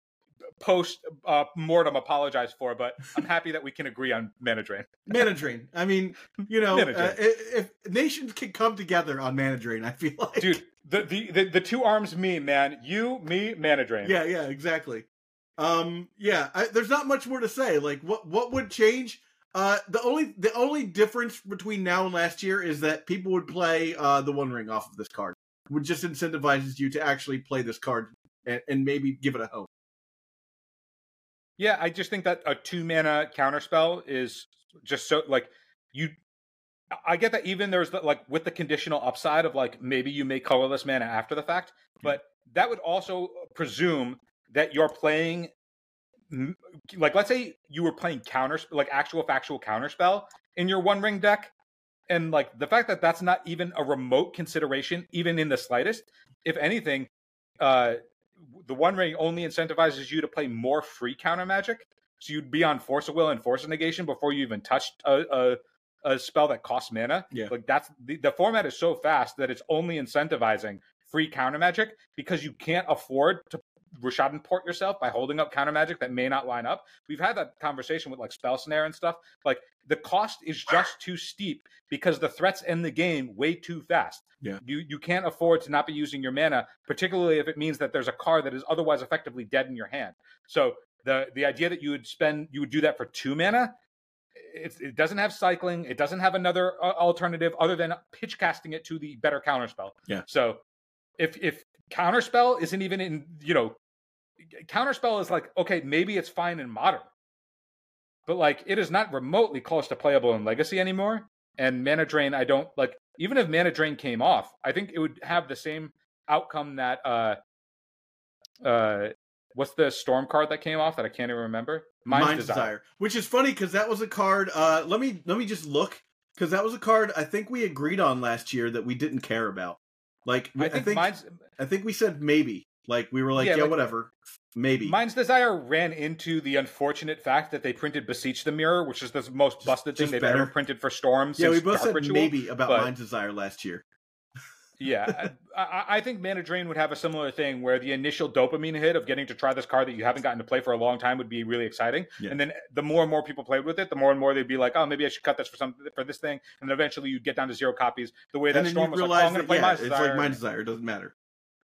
post uh, mortem apologize for, but I'm happy that we can agree on mana drain. Mana drain. I mean, you know, uh, i- if nations can come together on mana drain, I feel like, Dude, the, the, the, the two arms me man. You, me, mana drain. Yeah, yeah, exactly. Um, yeah, I, there's not much more to say. Like, what what would change? Uh, the only the only difference between now and last year is that people would play uh the One Ring off of this card, which just incentivizes you to actually play this card and, and maybe give it a home. Yeah, I just think that a two mana counterspell is just so like you. I get that even there's the, like with the conditional upside of like maybe you make colorless mana after the fact, but that would also presume that you're playing like let's say you were playing counter like actual factual counterspell in your one ring deck and like the fact that that's not even a remote consideration even in the slightest if anything uh the one ring only incentivizes you to play more free counter magic so you'd be on force of will and force of negation before you even touched a, a, a spell that costs mana Yeah. like that's the, the format is so fast that it's only incentivizing free counter magic because you can't afford to Rashad and port yourself by holding up counter magic that may not line up. We've had that conversation with like spell snare and stuff. Like the cost is just too steep because the threats end the game way too fast. Yeah. You you can't afford to not be using your mana, particularly if it means that there's a card that is otherwise effectively dead in your hand. So the the idea that you would spend you would do that for two mana it, it doesn't have cycling. It doesn't have another uh, alternative other than pitch casting it to the better counterspell. Yeah. So if if counterspell isn't even in you know counterspell is like okay maybe it's fine in modern, but like it is not remotely close to playable in legacy anymore. And mana drain, I don't like. Even if mana drain came off, I think it would have the same outcome that uh uh what's the storm card that came off that I can't even remember. Mind's, Desire. which is funny because that was a card. Uh, let me let me just look because that was a card I think we agreed on last year that we didn't care about. Like I I think, think Mind's I think we said maybe. Like we were like, yeah, Yeah, like- whatever, maybe. Mind's Desire ran into the unfortunate fact that they printed Beseech the Mirror, which is the most busted thing they've better. ever printed for Storm yeah, we both Dark said Ritual. maybe about but- Mind's Desire last year. yeah, [LAUGHS] I, I, think Mana Drain would have a similar thing where the initial dopamine hit of getting to try this card that you haven't gotten to play for a long time would be really exciting. Yeah. And then the more and more people played with it, the more and more they'd be like, "Oh, maybe I should cut this for some for this thing." And then eventually you'd get down to zero copies. The way that Storm was like, "Oh, I'm going to play yeah, my Desire." It's like my Desire. It doesn't matter.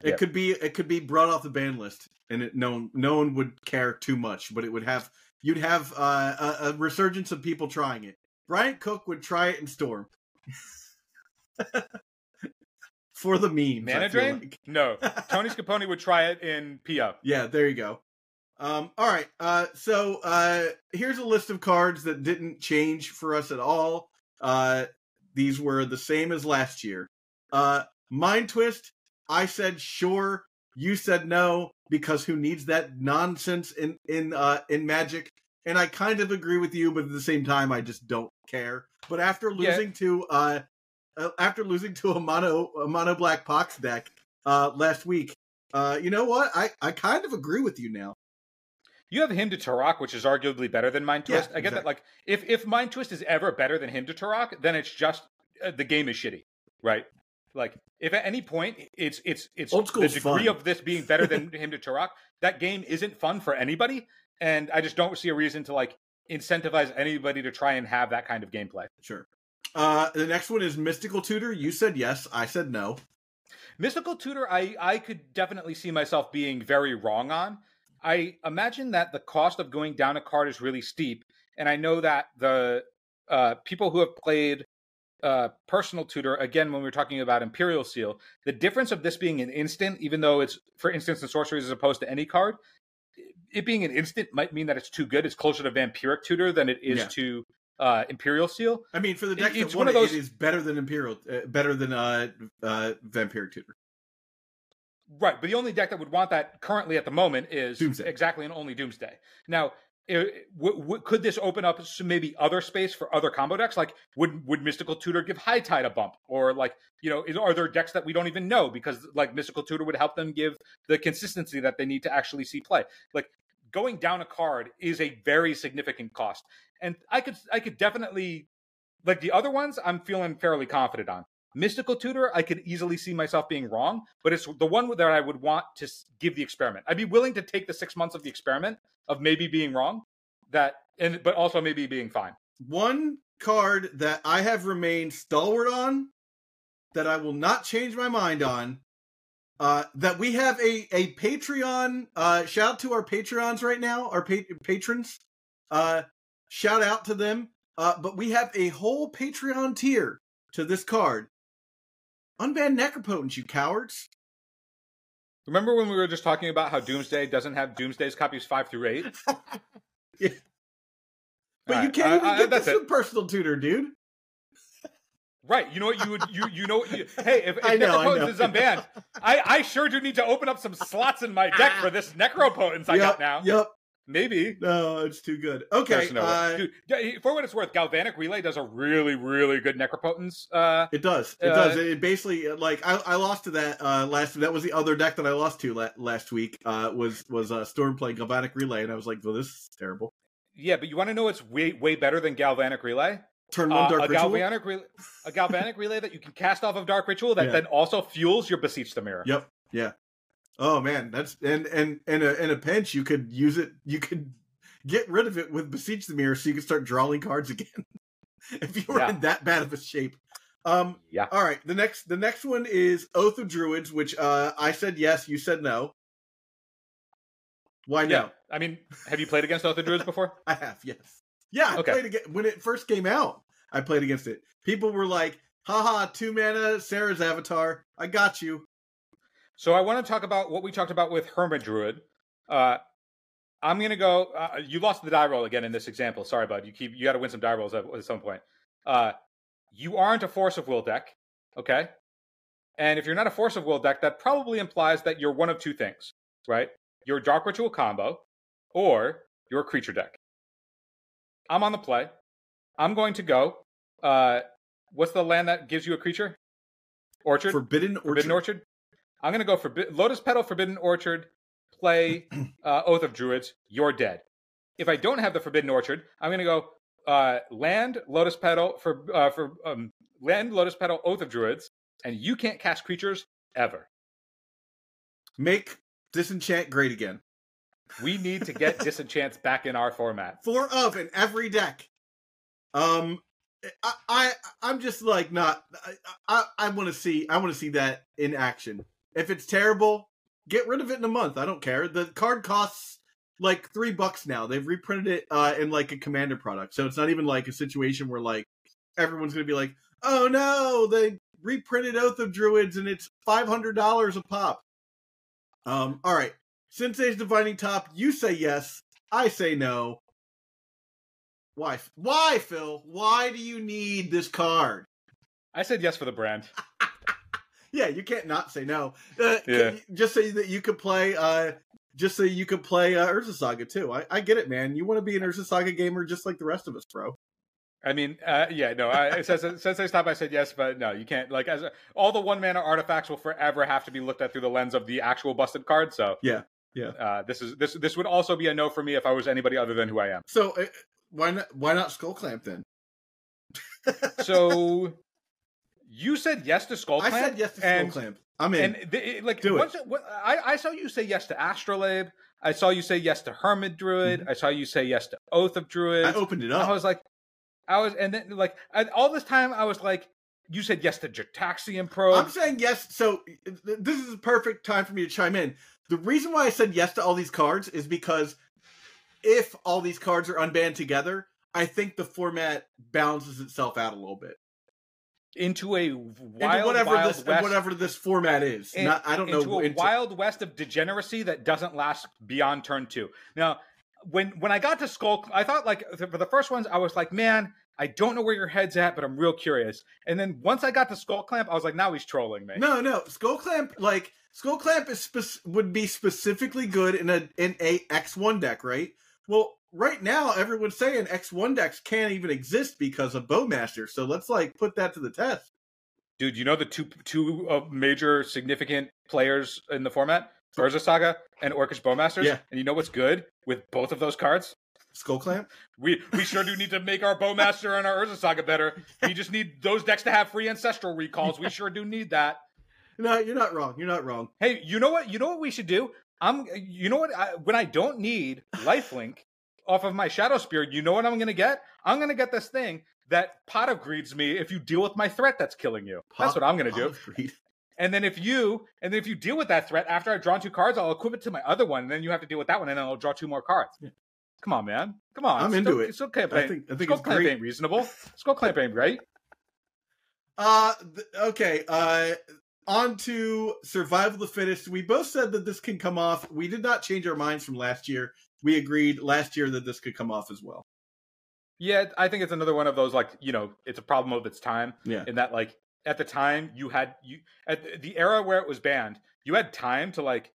It could be it could be brought off the ban list, and it, no one no one would care too much, but it would have you'd have uh, a, a resurgence of people trying it. Bryant Cook would try it in Storm. [LAUGHS] for the meme. Mana Drain? Like. No. [LAUGHS] Tony Scaponi would try it in PO. Yeah, there you go. Um, all right. Uh, so uh, here's a list of cards that didn't change for us at all. Uh, these were the same as last year. Uh, Mind Twist. I said sure. You said no because who needs that nonsense in in uh, in Magic? And I kind of agree with you, but at the same time, I just don't care. But after losing yeah. to uh, uh, after losing to a mono a mono black pox deck uh, last week. Uh, you know what? I, I kind of agree with you now. You have Hymn to Tourach, which is arguably better than Mind Twist. Yeah, I get exactly. that. Like, if if Mind Twist is ever better than Hymn to Tourach, then it's just uh, the game is shitty, right? Like, if at any point it's it's it's Old the degree fun. of this being better than [LAUGHS] Hymn to Tourach, that game isn't fun for anybody, and I just don't see a reason to like incentivize anybody to try and have that kind of gameplay. Sure. Uh, the next one is Mystical Tutor. You said yes. I said no. Mystical Tutor, I, I could definitely see myself being very wrong on. I imagine that the cost of going down a card is really steep. And I know that the uh, people who have played uh, Personal Tutor, again, when we are talking about Imperial Seal, the difference of this being an instant, even though it's for instance and sorceries as opposed to any card, it being an instant might mean that it's too good. It's closer to Vampiric Tutor than it is yeah. to uh, Imperial Seal. I mean, for the deck it's one of those. It is better than Imperial, uh, better than uh, uh, Vampiric Tutor. Right, but the only deck that would want that currently at the moment is Doomsday. exactly and only Doomsday. Now, it, w- w- could this open up some maybe other space for other combo decks? Like, would would Mystical Tutor give High Tide a bump, or like you know, is, are there decks that we don't even know because like Mystical Tutor would help them give the consistency that they need to actually see play? Like, going down a card is a very significant cost and I could I could definitely like the other ones I'm feeling fairly confident on. Mystical Tutor, I could easily see myself being wrong, but it's the one that I would want to give the experiment. I'd be willing to take the six months of the experiment of maybe being wrong, that and but also maybe being fine. One card that I have remained stalwart on, that I will not change my mind on, uh, that we have a a Patreon. Uh, shout out to our Patreons right now, our pa- patrons. Uh, Shout out to them. Uh, but we have a whole Patreon tier to this card. Unban Necropotence, you cowards. Remember when we were just talking about how Doomsday doesn't have Doomsday's copies five through eight? [LAUGHS] yeah. But All you can't even get this with [LAUGHS] personal tutor, dude. Right. You know what you would you you know what you, hey if, [LAUGHS] if I know, Necropotence is unbanned, I I sure do need to open up some slots in my deck for this Necropotence I yep, got now. Yep. Maybe. No, it's too good. Okay. Uh, Dude, for what it's worth, Galvanic Relay does a really, really good Necropotence. Uh, it does. It uh, does. It basically, like, I, I lost to that uh, last That was the other deck that I lost to la- last week, uh, was was uh, Storm playing Galvanic Relay, and I was like, well, this is terrible. Yeah, but you want to know what's way, way better than Galvanic Relay? Turn one Dark a Ritual? Galvanic Relay, a Galvanic Relay that you can cast off of Dark Ritual that yeah. then also fuels your Beseech the Mirror. Yep. Yeah. Oh man, that's and and and a, in a pinch you could use it. You could get rid of it with Beseech the Mirror so you could start drawing cards again. [LAUGHS] if you were yeah. in that bad of a shape. Um, yeah. All right. The next, the next one is Oath of Druids, which uh, I said yes, you said no. Why no? Yeah. I mean, have you played against Oath of Druids before? [LAUGHS] I have. Yes. Yeah. I okay. played against when it first came out. I played against it. People were like, "Haha, two mana, Serra's Avatar. I got you." So I want to talk about what we talked about with Hermit Druid. Uh, I'm gonna go. Uh, you lost the die roll again in this example. Sorry, bud. You keep. You got to win some die rolls at, at some point. Uh, you aren't a force of will deck, okay? And if you're not a force of will deck, that probably implies that you're one of two things, right? You're dark ritual combo, or you're a creature deck. I'm on the play. I'm going to go. Uh, what's the land that gives you a creature? Orchard. Forbidden Orchard. Forbidden Orchard. I'm going to go for Lotus Petal, Forbidden Orchard, play [CLEARS THROAT] uh, Oath of Druids, you're dead. If I don't have the Forbidden Orchard, I'm going to go uh, land Lotus Petal for uh, for um, land Lotus Petal Oath of Druids, and you can't cast creatures ever. Make disenchant great again. We need to get [LAUGHS] disenchants back in our format. Four of in every deck. Um, I, I I'm just like not. I I, I want to see. I want to see that in action. If it's terrible, get rid of it in a month. I don't care. The card costs like three bucks now. They've reprinted it uh, in like a commander product, so it's not even like a situation where like everyone's gonna be like, "Oh no, they reprinted Oath of Druids and it's five hundred dollars a pop." Um, all right, Sensei's Divining Top. You say yes. I say no. Why? Why, Phil? Why do you need this card? I said yes for the brand. [LAUGHS] yeah, you can't not say no. Uh, Yeah. can- Just so that you could play. Uh, just so you could play uh, Urza Saga too. I, I get it, man. You want to be an Urza Saga gamer just like the rest of us, bro. I mean, uh, yeah, no. I, since since I stopped, I said yes, but no, you can't. Like, as a, all the one mana artifacts will forever have to be looked at through the lens of the actual busted card. So Yeah, yeah. Uh, this is this this would also be a no for me if I was anybody other than who I am. So uh, why not? Why not Skull Clamp then? So you said yes to Skull I said yes to Skull and, Clamp. I'm in. And like Do it. once it- what- I, I saw you say yes to Astrolabe. I saw you say yes to Hermit Druid. I saw you say yes to Oath of Druid. Mm-hmm. I opened it up. I was like, I was, and then like I, all this time I was like, you said yes to Jataxian Probe. I'm saying yes. So th- this is a perfect time for me to chime in. The reason why I said yes to all these cards is because if all these cards are unbanned together, I think the format balances itself out a little bit. Into a Into wild, whatever wild this west, whatever this format is. in- Not I don't know. into know. a into- wild west of degeneracy that doesn't last beyond turn two. Now, when when I got to Skull, I thought like for the first ones, I was like, man, I don't know where your head's at, but I'm real curious. And then once I got to Skull Clamp, I was like, now he's trolling me. No, no. Skull Clamp, like Skull Clamp, is spec- would be specifically good in a in a X one deck, right? Well, right now everyone's saying X one decks can't even exist because of Bowmaster. So let's like put that to the test. Dude, you know the two two uh, major significant players in the format, Urza Saga and Orcish Bowmasters. Yeah. And you know what's good with both of those cards? Skull Clamp. We we sure do need to make our Bowmaster and our Urza Saga better. We just need those decks to have free ancestral recalls. We sure do need that. No, you're not wrong. You're not wrong. Hey, you know what? You know what we should do? I'm. You know what? I, when I don't need lifelink off of my Shadow Spear, you know what I'm going to get? I'm going to get this thing that pot of greeds me if you deal with my threat that's killing you. That's what I'm going to do. And then if you and then if you deal with that threat after I've drawn two cards, I'll equip it to my other one, and then you have to deal with that one, and then I'll draw two more cards. Yeah. Come on, man. Come on. I'm into it. Skull Clamp I think I think Skull it's Clamp ain't reasonable. Skull Clamp ain't right. Uh, th- okay. Uh, on to Survival of the Fittest. We both said that this can come off. We did not change our minds from last year. We agreed last year that this could come off as well. Yeah, I think it's another one of those like you know, it's a problem of its time. Yeah. in that like at the time you had you at the- era where it was banned, you had time to like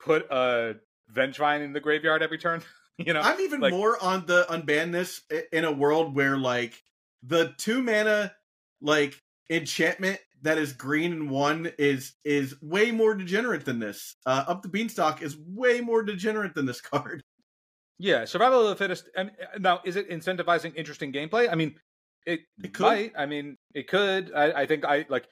put a Vengevine in the graveyard every turn. [LAUGHS] you know, I'm even like- more on the unbannedness in a world where like the two mana like enchantment that is green and one is is way more degenerate than this. Uh, up the beanstalk is way more degenerate than this [LAUGHS] card. Yeah, survival of the fittest. And uh, now, is it incentivizing interesting gameplay? I mean, it, It could. might. I mean, it could. I, I think I like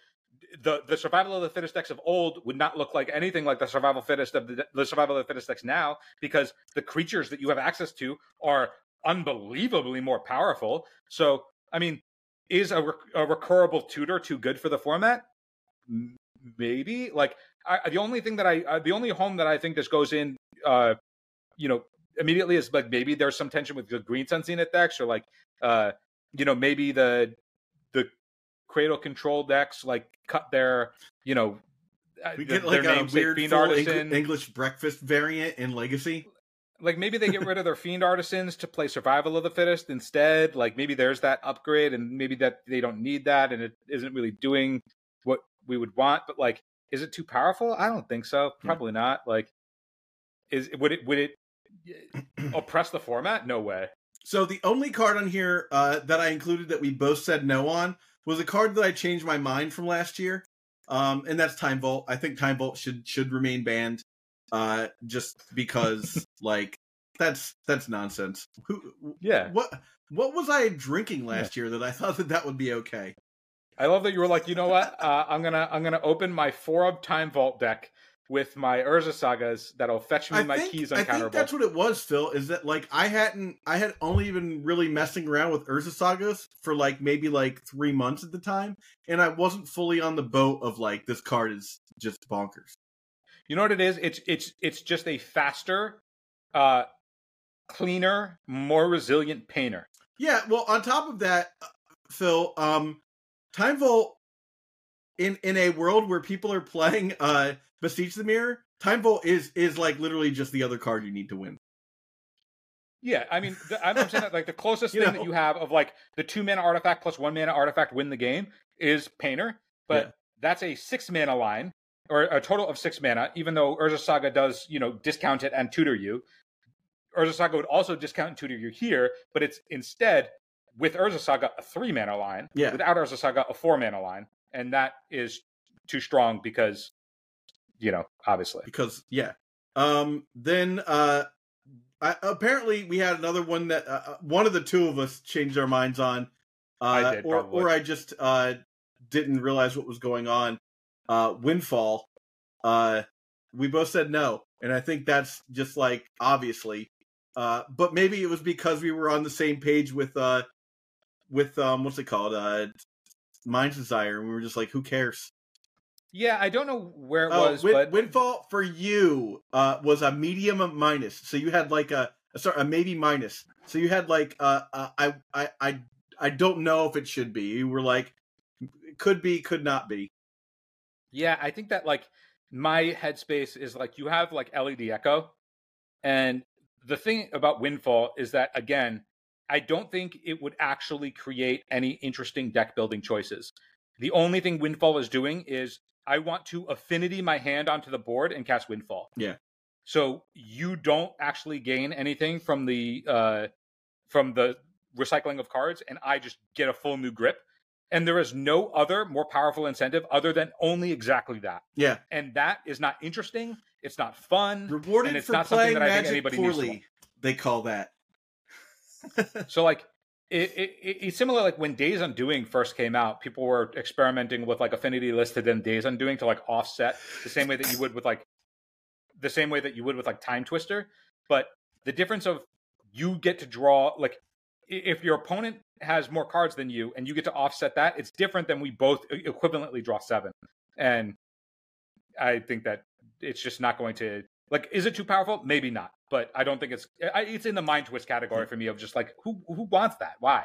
the the survival of the fittest decks of old would not look like anything like the survival fittest of the, the survival of the fittest decks now because the creatures that you have access to are unbelievably more powerful. So, I mean, is a, rec- a recurable tutor too good for the format? Maybe. Like I, the only thing that I, uh, the only home that I think this goes in, uh, you know, immediately is like maybe there's some tension with the green sun zenith decks or like, uh, you know, maybe the the cradle control decks like cut their, you know, uh, We get like their a weird fiend artisan. Eng- English breakfast variant in Legacy. like maybe they get rid of their fiend artisans to play survival of the fittest instead like maybe there's that upgrade and maybe that they don't need that and it isn't really doing what we would want but like is it too powerful i don't think so Hmm. probably not like is would it would it oppress the format no way So the only card on here uh, that I included that we both said no on was a card that I changed my mind from last year, um, and that's Time Vault. I think Time Vault should should remain banned, uh, just because [LAUGHS] like that's that's nonsense. Who? yeah What? What was I drinking last year that I thought that that would be okay? I love that you were like, you know what? Uh, I'm gonna I'm gonna open my four up time vault deck with my Urza sagas that'll fetch me I my think, keys I think that's what it was, Phil. Is that like I hadn't, I had only been really messing around with Urza Sagas for like maybe like three months at the time, and I wasn't fully on the boat of like this card is just bonkers. You know what it is? It's it's it's just a faster, uh, cleaner, more resilient painter. Yeah. Well, on top of that, uh, Phil, um, Time Vault in in a world where people are playing uh Beseech the Mirror, Time Vault is is like literally just the other card you need to win. Yeah, I mean, the, I'm saying that like the closest thing know? that you have of like the two mana artifact plus one mana artifact win the game is Painter, but Yeah. that's a six mana line or a total of six mana. Even though Urza Saga does, you know, discount it and tutor you, Urza Saga would also discount and tutor you here, but it's instead with Urza Saga a three mana line, Yeah. without Urza Saga a four mana line, and that is too strong because, you know, obviously. because yeah. Um then uh I, apparently we had another one that uh, uh, one of the two of us changed our minds on uh I did, or probably. or i just uh didn't realize what was going on. Uh windfall uh we both said no and i think that's just like obviously. Uh but maybe it was because we were on the same page with uh with um what's it called? Uh mind's desire and we were just like who cares Yeah, I don't know where it Oh, was, Win- but Windfall for you uh, was a medium minus, so you had like a, a sorry a maybe minus. So you had like uh, uh, I I I I don't know if it should be. You were like could be, could not be. Yeah, I think that like my headspace is like you have like LED Echo, and the thing about Windfall is that again, I don't think it would actually create any interesting deck building choices. The only thing Windfall is doing is I want to affinity my hand onto the board and cast Windfall. Yeah. So you don't actually gain anything from the uh from the recycling of cards, and I just get a full new grip. And there is no other more powerful incentive other than only exactly that Yeah, and that is not interesting. It's not fun. rewarded And it's for not something playing that I think Magic anybody needs to poorly. They call that. [LAUGHS] So like it, it, it- it's similar like when Day's Undoing first came out, people were experimenting with like affinity listed and Day's Undoing to like offset the same way that you would with like the same way that you would with like Timetwister. But the difference of you get to draw like if your opponent has more cards than you and you get to offset that, it's different than we both equivalently draw seven. And I think that it's just not going to like. Is it too powerful? Maybe not. But I don't think it's. I, it's in the mind twist category for me of just like who who wants that? Why?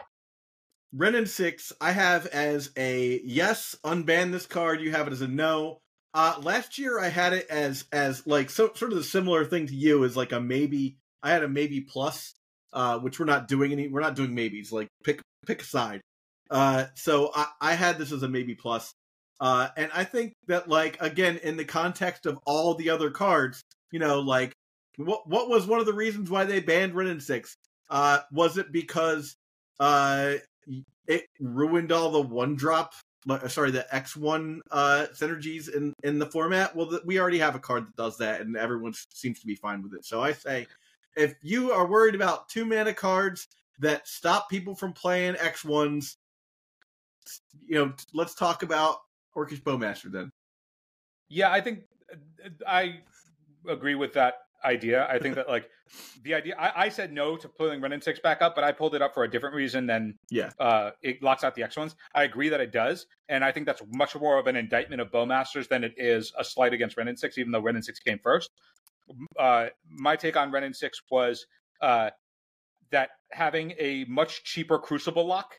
Wrenn and six, I have as a yes, unban this card. You have it as a no. Uh, last year I had it as as like so sort of the similar thing to you is like a maybe. I had a maybe plus, uh, which we're not doing any. We're not doing maybes. Like pick pick a side. Uh, so I, I had this as a maybe plus. Uh, and I think that like again in the context of all the other cards, you know, like what what was one of the reasons why they banned Wrenn and six? Uh, was it because uh it ruined all the one drop sorry the x1 uh synergies in in the format? Well we already have a card that does that and everyone seems to be fine with it. So i say if you are worried about two mana cards that stop people from playing x1s you know let's talk about orcish bowmaster then. Yeah, I think uh, I agree with that idea. I think that like the idea. I, I said no to pulling Wrenn and Six back up, but I pulled it up for a different reason than Yeah. Uh, it locks out the X ones. I agree that it does, and I think that's much more of an indictment of Bowmasters than it is a slight against Wrenn and Six, even though Wrenn and Six came first. Uh, my take on Wrenn and Six was uh, that having a much cheaper Crucible lock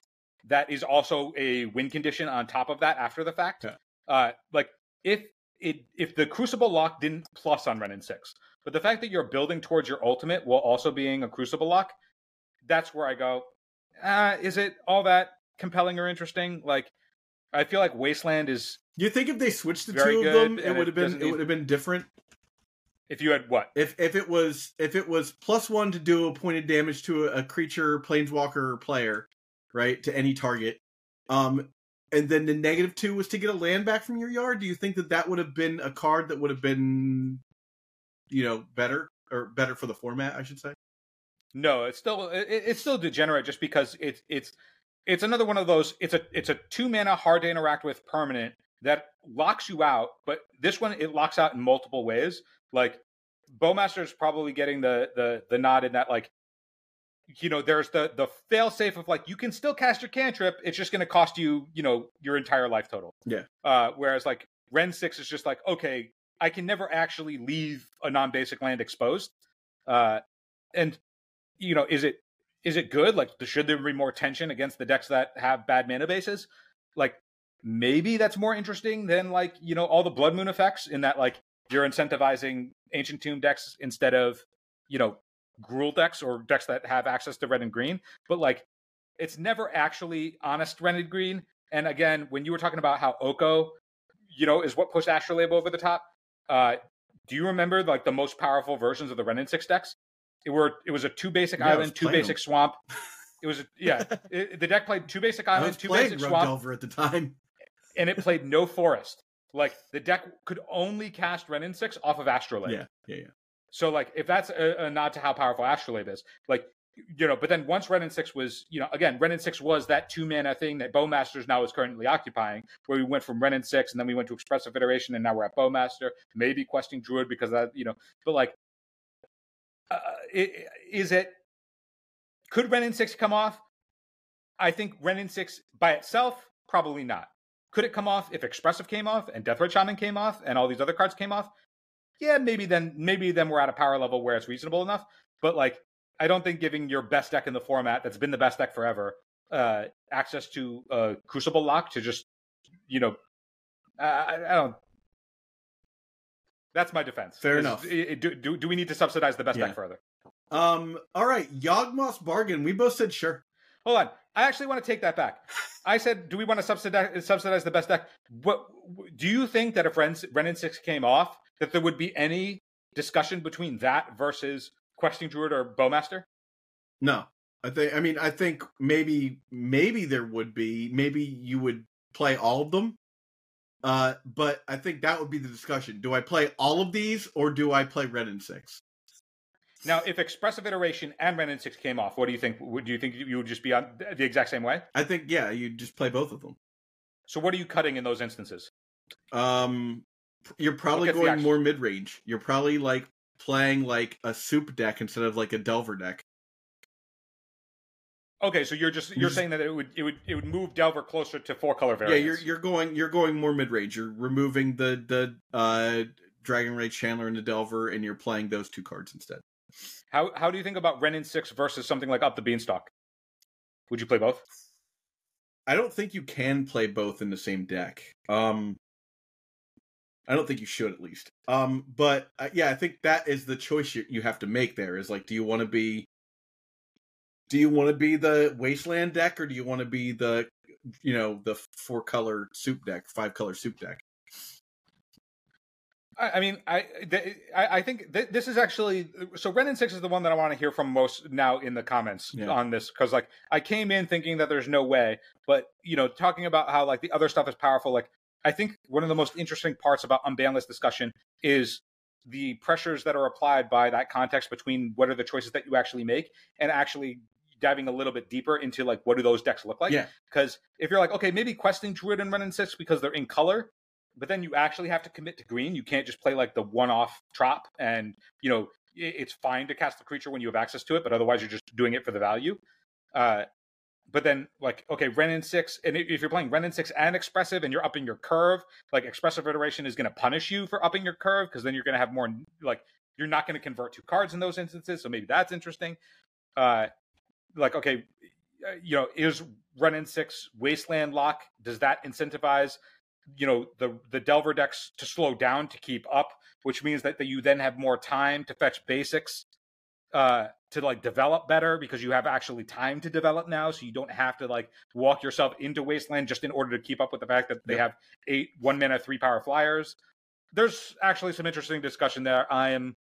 that is also a win condition on top of that after the fact. Yeah. Uh, like if it if the Crucible lock didn't plus on Wrenn and Six, but the fact that you're building towards your ultimate while also being a Crucible lock, that's where I go. Uh, is it all that compelling or interesting? Like, I feel like Wasteland is you think if they switched the two of them it would have been it would have been different if you had what if if it was if it was plus one to do a pointed damage to a, a creature planeswalker player right to any target um and then the negative two was to get a land back from your yard do you think that that would have been a card that would have been you know better or better for the format i should say No, it's still it, it's still degenerate just because it's it's it's another one of those. It's a it's a two mana hard to interact with permanent that locks you out. But this one it locks out in multiple ways. Like Bowmaster is probably getting the the the nod in that like you know there's the the fail safe of like you can still cast your cantrip it's just going to cost you you know your entire life total Yeah. uh whereas like Wrenn 6 is just like okay i can never actually leave a non-basic land exposed uh and you know is it is it good? Like should there be more tension against the decks that have bad mana bases? Like maybe that's more interesting than like you know all the blood moon effects in that like you're incentivizing ancient tomb decks instead of you know Gruul decks or decks that have access to red and green. But like it's never actually honest red and green. And again when you were talking about how oko you know is what pushed astrolabe over the top uh do you remember like the most powerful versions of the Wrenn and six decks it were it was a two basic Yeah, island two basic swamp [LAUGHS] it was a, yeah [LAUGHS] it, the deck played two basic island two basic swamp Delver at the time. and it played no forest. Like the deck could only cast Wrenn and six off of Astrolabe. Yeah, yeah, yeah. So like if that's a, a nod to how powerful Astrolabe is, like you know, but then once Wrenn and six was, you know, again, Wrenn and six was that two mana thing that Bowmasters now is currently occupying, where we went from Wrenn and six and then we went to Expressive Iteration and now we're at Bowmaster, maybe questing Druid because that, you know, but like, uh, it? Could Wrenn and six come off? I think Wrenn and six by itself probably not. Could it come off if Expressive came off and Deathrite Shaman came off and all these other cards came off? Yeah, maybe then maybe then we're at a power level where it's reasonable enough. But like, I don't think giving your best deck in the format that's been the best deck forever uh, access to uh, Crucible Lock to just you know, I, I don't. That's my defense. Fair Is- enough. i- Do, do, do we need to subsidize the best Yeah. deck further? Um. All right, Yawgmoth's bargain. We both said sure. Hold on. I actually want to take that back. I said, do we want to subsidize, subsidize the best deck? What do you think that if Wrenn, Renin six came off, that there would be any discussion between that versus Questing Druid or Bowmaster? No, I think. I mean, I think maybe maybe there would be. Maybe you would play all of them. Uh, but I think that would be the discussion. Do I play all of these or do I play Red and Six? Now, if Expressive Iteration and Wrenn and six came off, what do you think? Would do you think you would just be on the exact same way? I think yeah, you just play both of them. So, what are you cutting in those instances? Um, you're probably going more mid range. You're probably like playing like a soup deck instead of like a Delver deck. Okay, so you're just You're just- saying that it would it would it would move Delver closer to four color variants. Yeah, you're you're going you're going more mid range. You're removing the the uh Dragon Rage Channeler and the Delver, and you're playing those two cards instead. How how do you think about Wrenn and six versus something like Up the Beanstalk? Would you play both? I don't think you can play both in the same deck. Um, I don't think you should at least. Um, but uh, yeah, I think that is the choice you, you have to make. There is like, do you want to be, do you want to be the Wasteland deck or do you want to be the, you know, the four color soup deck, five color soup deck? I, I mean, I, th- I think th- this is actually so. Wrenn and six is the one that I want to hear from most now in the comments Yeah. on this because like I came in thinking that there's no way, but you know, talking about how like the other stuff is powerful. Like I think one of the most interesting parts about unbanless discussion is the pressures that are applied by that context between what are the choices that you actually make and actually diving a little bit deeper into like what do those decks look like Yeah. because if you're like okay maybe questing druid and Wrenn and six because they're in color but then you actually have to commit to green. You can't just play like the one-off trop, and you know it's fine to cast the creature when you have access to it, but otherwise you're just doing it for the value. Uh, but then like okay, Wrenn and six, and if you're playing Wrenn and six and expressive, and you're upping your curve, like expressive iteration is going to punish you for upping your curve because then you're going to have more like you're not going to convert two cards in those instances. So maybe that's interesting. Uh, like okay, you know, is Wrenn and six Wasteland lock? Does that incentivize? you know the the delver decks to slow down to keep up which means that, that you then have more time to fetch basics uh to like develop better because you have actually time to develop now so you don't have to like walk yourself into wasteland just in order to keep up with the fact that they have eight one mana three power flyers. There's actually some interesting discussion there. I am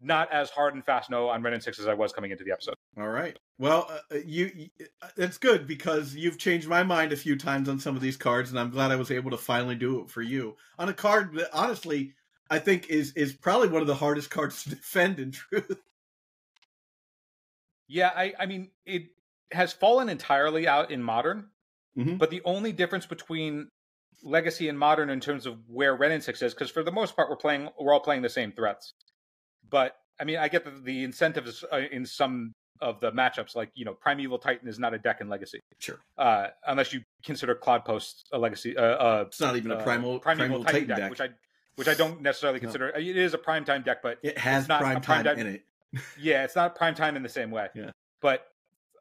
not as hard and fast no on Wrenn and 6 as i was coming into the episode. All right. Well, uh, you, you it's good because you've changed my mind a few times on some of these cards, and I'm glad I was able to finally do it for you. On a card that honestly I think is is probably one of the hardest [LAUGHS] cards to defend. In truth, Yeah, I I mean it has fallen entirely out in modern. Mhm. But the only difference between legacy and modern in terms of where Wrenn and Six is, because for the most part we're playing, we're all playing the same threats. But I mean, I get the, the incentives uh, in some of the matchups, like you know, Primeval Titan is not a deck in Legacy, Sure. uh, unless you consider Cloudpost a Legacy, uh, uh, It's not even a uh, primal Primeval, primal, Titan, Titan, deck, which I which I don't necessarily No. consider. It is a prime time deck, but it has it's not prime time- in it. Yeah, it's not prime time in the same way. [LAUGHS] Yeah. But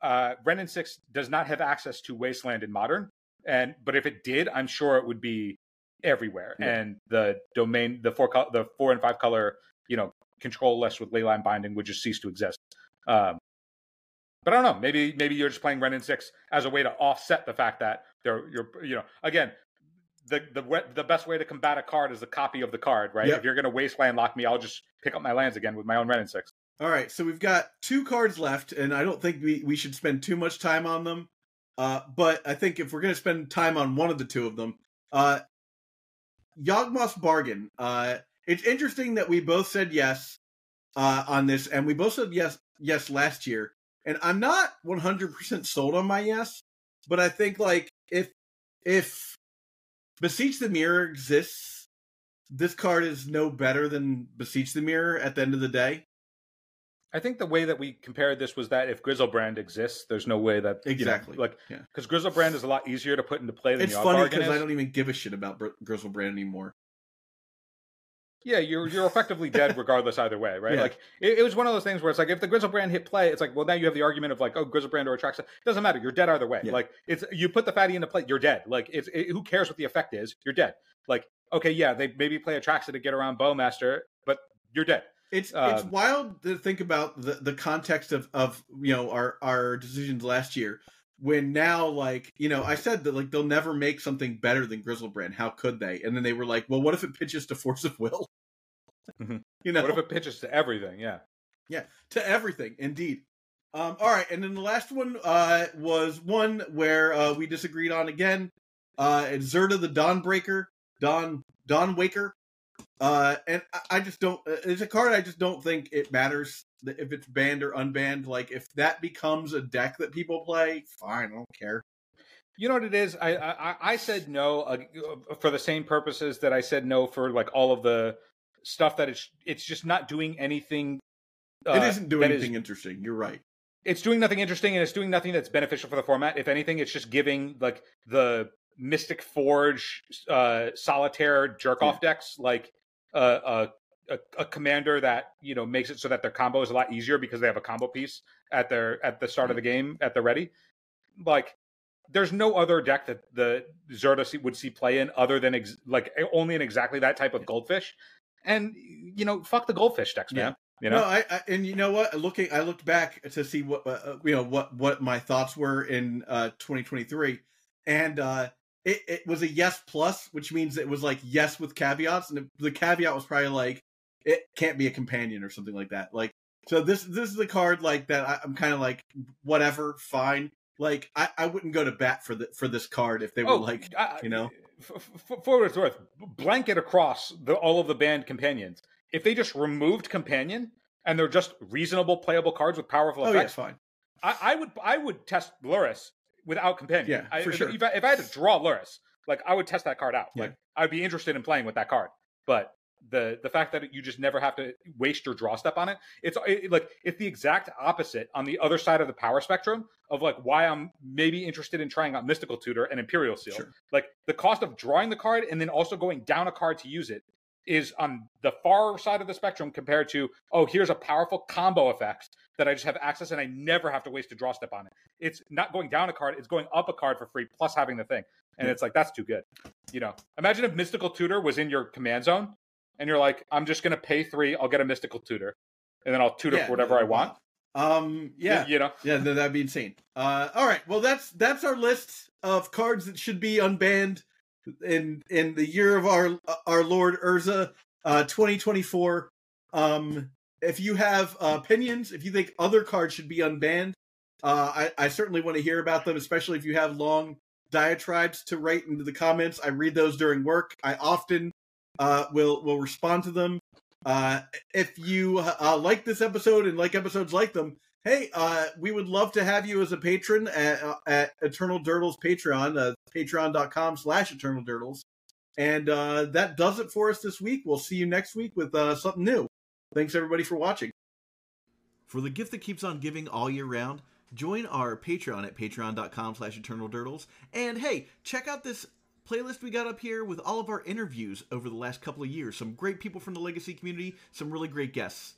uh, Wrenn and Six does not have access to Wasteland in Modern, and but if it did, I'm sure it would be everywhere. Yeah. And the domain, the four, the four and five color, you know, control list with leyline binding would just cease to exist. Um, but I don't know. Maybe maybe you're just playing Wrenn and Six as a way to offset the fact that they're you're you know again. The, the the best way to combat a card is a copy of the card, right? Yep. If you're going to wasteland lock me, I'll just pick up my lands again with my own Ren and Six. All right, so we've got two cards left, and I don't think we, we should spend too much time on them. Uh, but I think if we're going to spend time on one of the two of them, uh, Bargain. Uh, it's interesting that we both said yes uh, on this, and we both said yes yes last year. And I'm not 100% sold on my yes, but I think like if if Beseech the Mirror exists, this card is no better than Beseech the Mirror at the end of the day. I think the way that we compared this was that if Griselbrand exists, there's no way that you know, Exactly. like Yeah. because Griselbrand is a lot easier to put into play than It's Yawg funny because I don't even give a shit about Br- Griselbrand anymore. Yeah, you're you're effectively dead [LAUGHS] regardless either way, right? Yeah. Like it, it was one of those things where it's like if the Griselbrand hit play, it's like well now you have the argument of like oh Griselbrand or Atraxa, it doesn't matter, you're dead either way. Yeah. Like it's you put the fatty into play, you're dead. Like it's it, who cares what the effect is, you're dead. Like okay, yeah, they maybe play Atraxa to get around Bowmaster, but you're dead. It's it's Um, wild to think about the, the context of, of you know our our decisions last year when now like you know I said that like they'll never make something better than Griselbrand. How could they? And then they were like, well, what if it pitches to Force of Will? Mhm. [LAUGHS] You know, What if it pitches to everything? Yeah. Yeah, to everything indeed um all right and then the last one uh was one where uh we disagreed on again uh Zirda the dawnbreaker dawn dawn waker uh and I, I just don't uh, it's a card i just don't think it matters if it's banned or unbanned like if that becomes a deck that people play fine i don't care You know what it is? I I, I said no uh, for the same purposes that I said no for like all of the stuff that it's it's just not doing anything. Uh, it isn't doing that is- anything interesting you're right it's doing nothing interesting, and it's doing nothing that's beneficial for the format. If anything, it's just giving like the Mystic Forge, uh, Solitaire jerk off decks like uh, a, a a commander that you know makes it so that their combo is a lot easier because they have a combo piece at their at the start of the game at the ready. Like, there's no other deck that the Zirda see- would see play in other than ex- like only in exactly that type of goldfish. And you know, fuck the goldfish decks, man. You know, No, I, I and you know what? Looking, I looked back to see what uh, uh, you know what what my thoughts were in uh 2023, and uh it, it was a yes plus, which means it was like yes with caveats, and the caveat was probably like it can't be a companion or something like that. Like, so this this is a card like that. I, I'm kind of like whatever, fine. Like, I, I wouldn't go to bat for the for this card if they were oh, like, Oh, I- you know? f- f- for what it's worth, blanket across the, all of the banned companions. If they just removed companion and they're just reasonable playable cards with powerful oh yeah, effects, fine. I, I would I would test Lurrus without companion. Yeah, I, for if, sure. If I, if I had to draw Lurrus, like I would test that card out. Yeah. Like I'd be interested in playing with that card. But the the fact that you just never have to waste your draw step on it, it's it, like it's the exact opposite on the other side of the power spectrum of like why I'm maybe interested in trying out Mystical Tutor and Imperial Seal. Sure. Like the cost of drawing the card and then also going down a card to use it is on the far side of the spectrum compared to oh here's a powerful combo effect that I just have access and I never have to waste a draw step on it. It's not going down a card; it's going up a card for free plus having the thing, and it's like that's too good. You know, imagine if Mystical Tutor was in your command zone, and you're like, I'm just gonna pay three, I'll get a Mystical Tutor, and then I'll tutor Yeah, for whatever I want. Um, yeah, you know, Yeah, that'd be insane. Uh, all right, well that's that's our list of cards that should be unbanned in in the year of our our Lord Urza, uh, 2024. Um, if you have uh, opinions, if you think other cards should be unbanned, uh, I, I certainly want to hear about them, especially if you have long diatribes to write into the comments. I read those during work. I often uh, will will respond to them. Uh, if you uh, like this episode and like episodes like them, Hey, uh, we would love to have you as a patron at, at Eternal Durdles Patreon, patreon.com slash Eternal Durdles. And that does it for us this week. We'll see you next week with something new. Thanks, everybody, for watching. For the gift that keeps on giving all year round, join our Patreon at patreon.com slash Eternal Durdles. And hey, check out this playlist we got up here with all of our interviews over the last couple of years. Some great people from the Legacy community, some really great guests.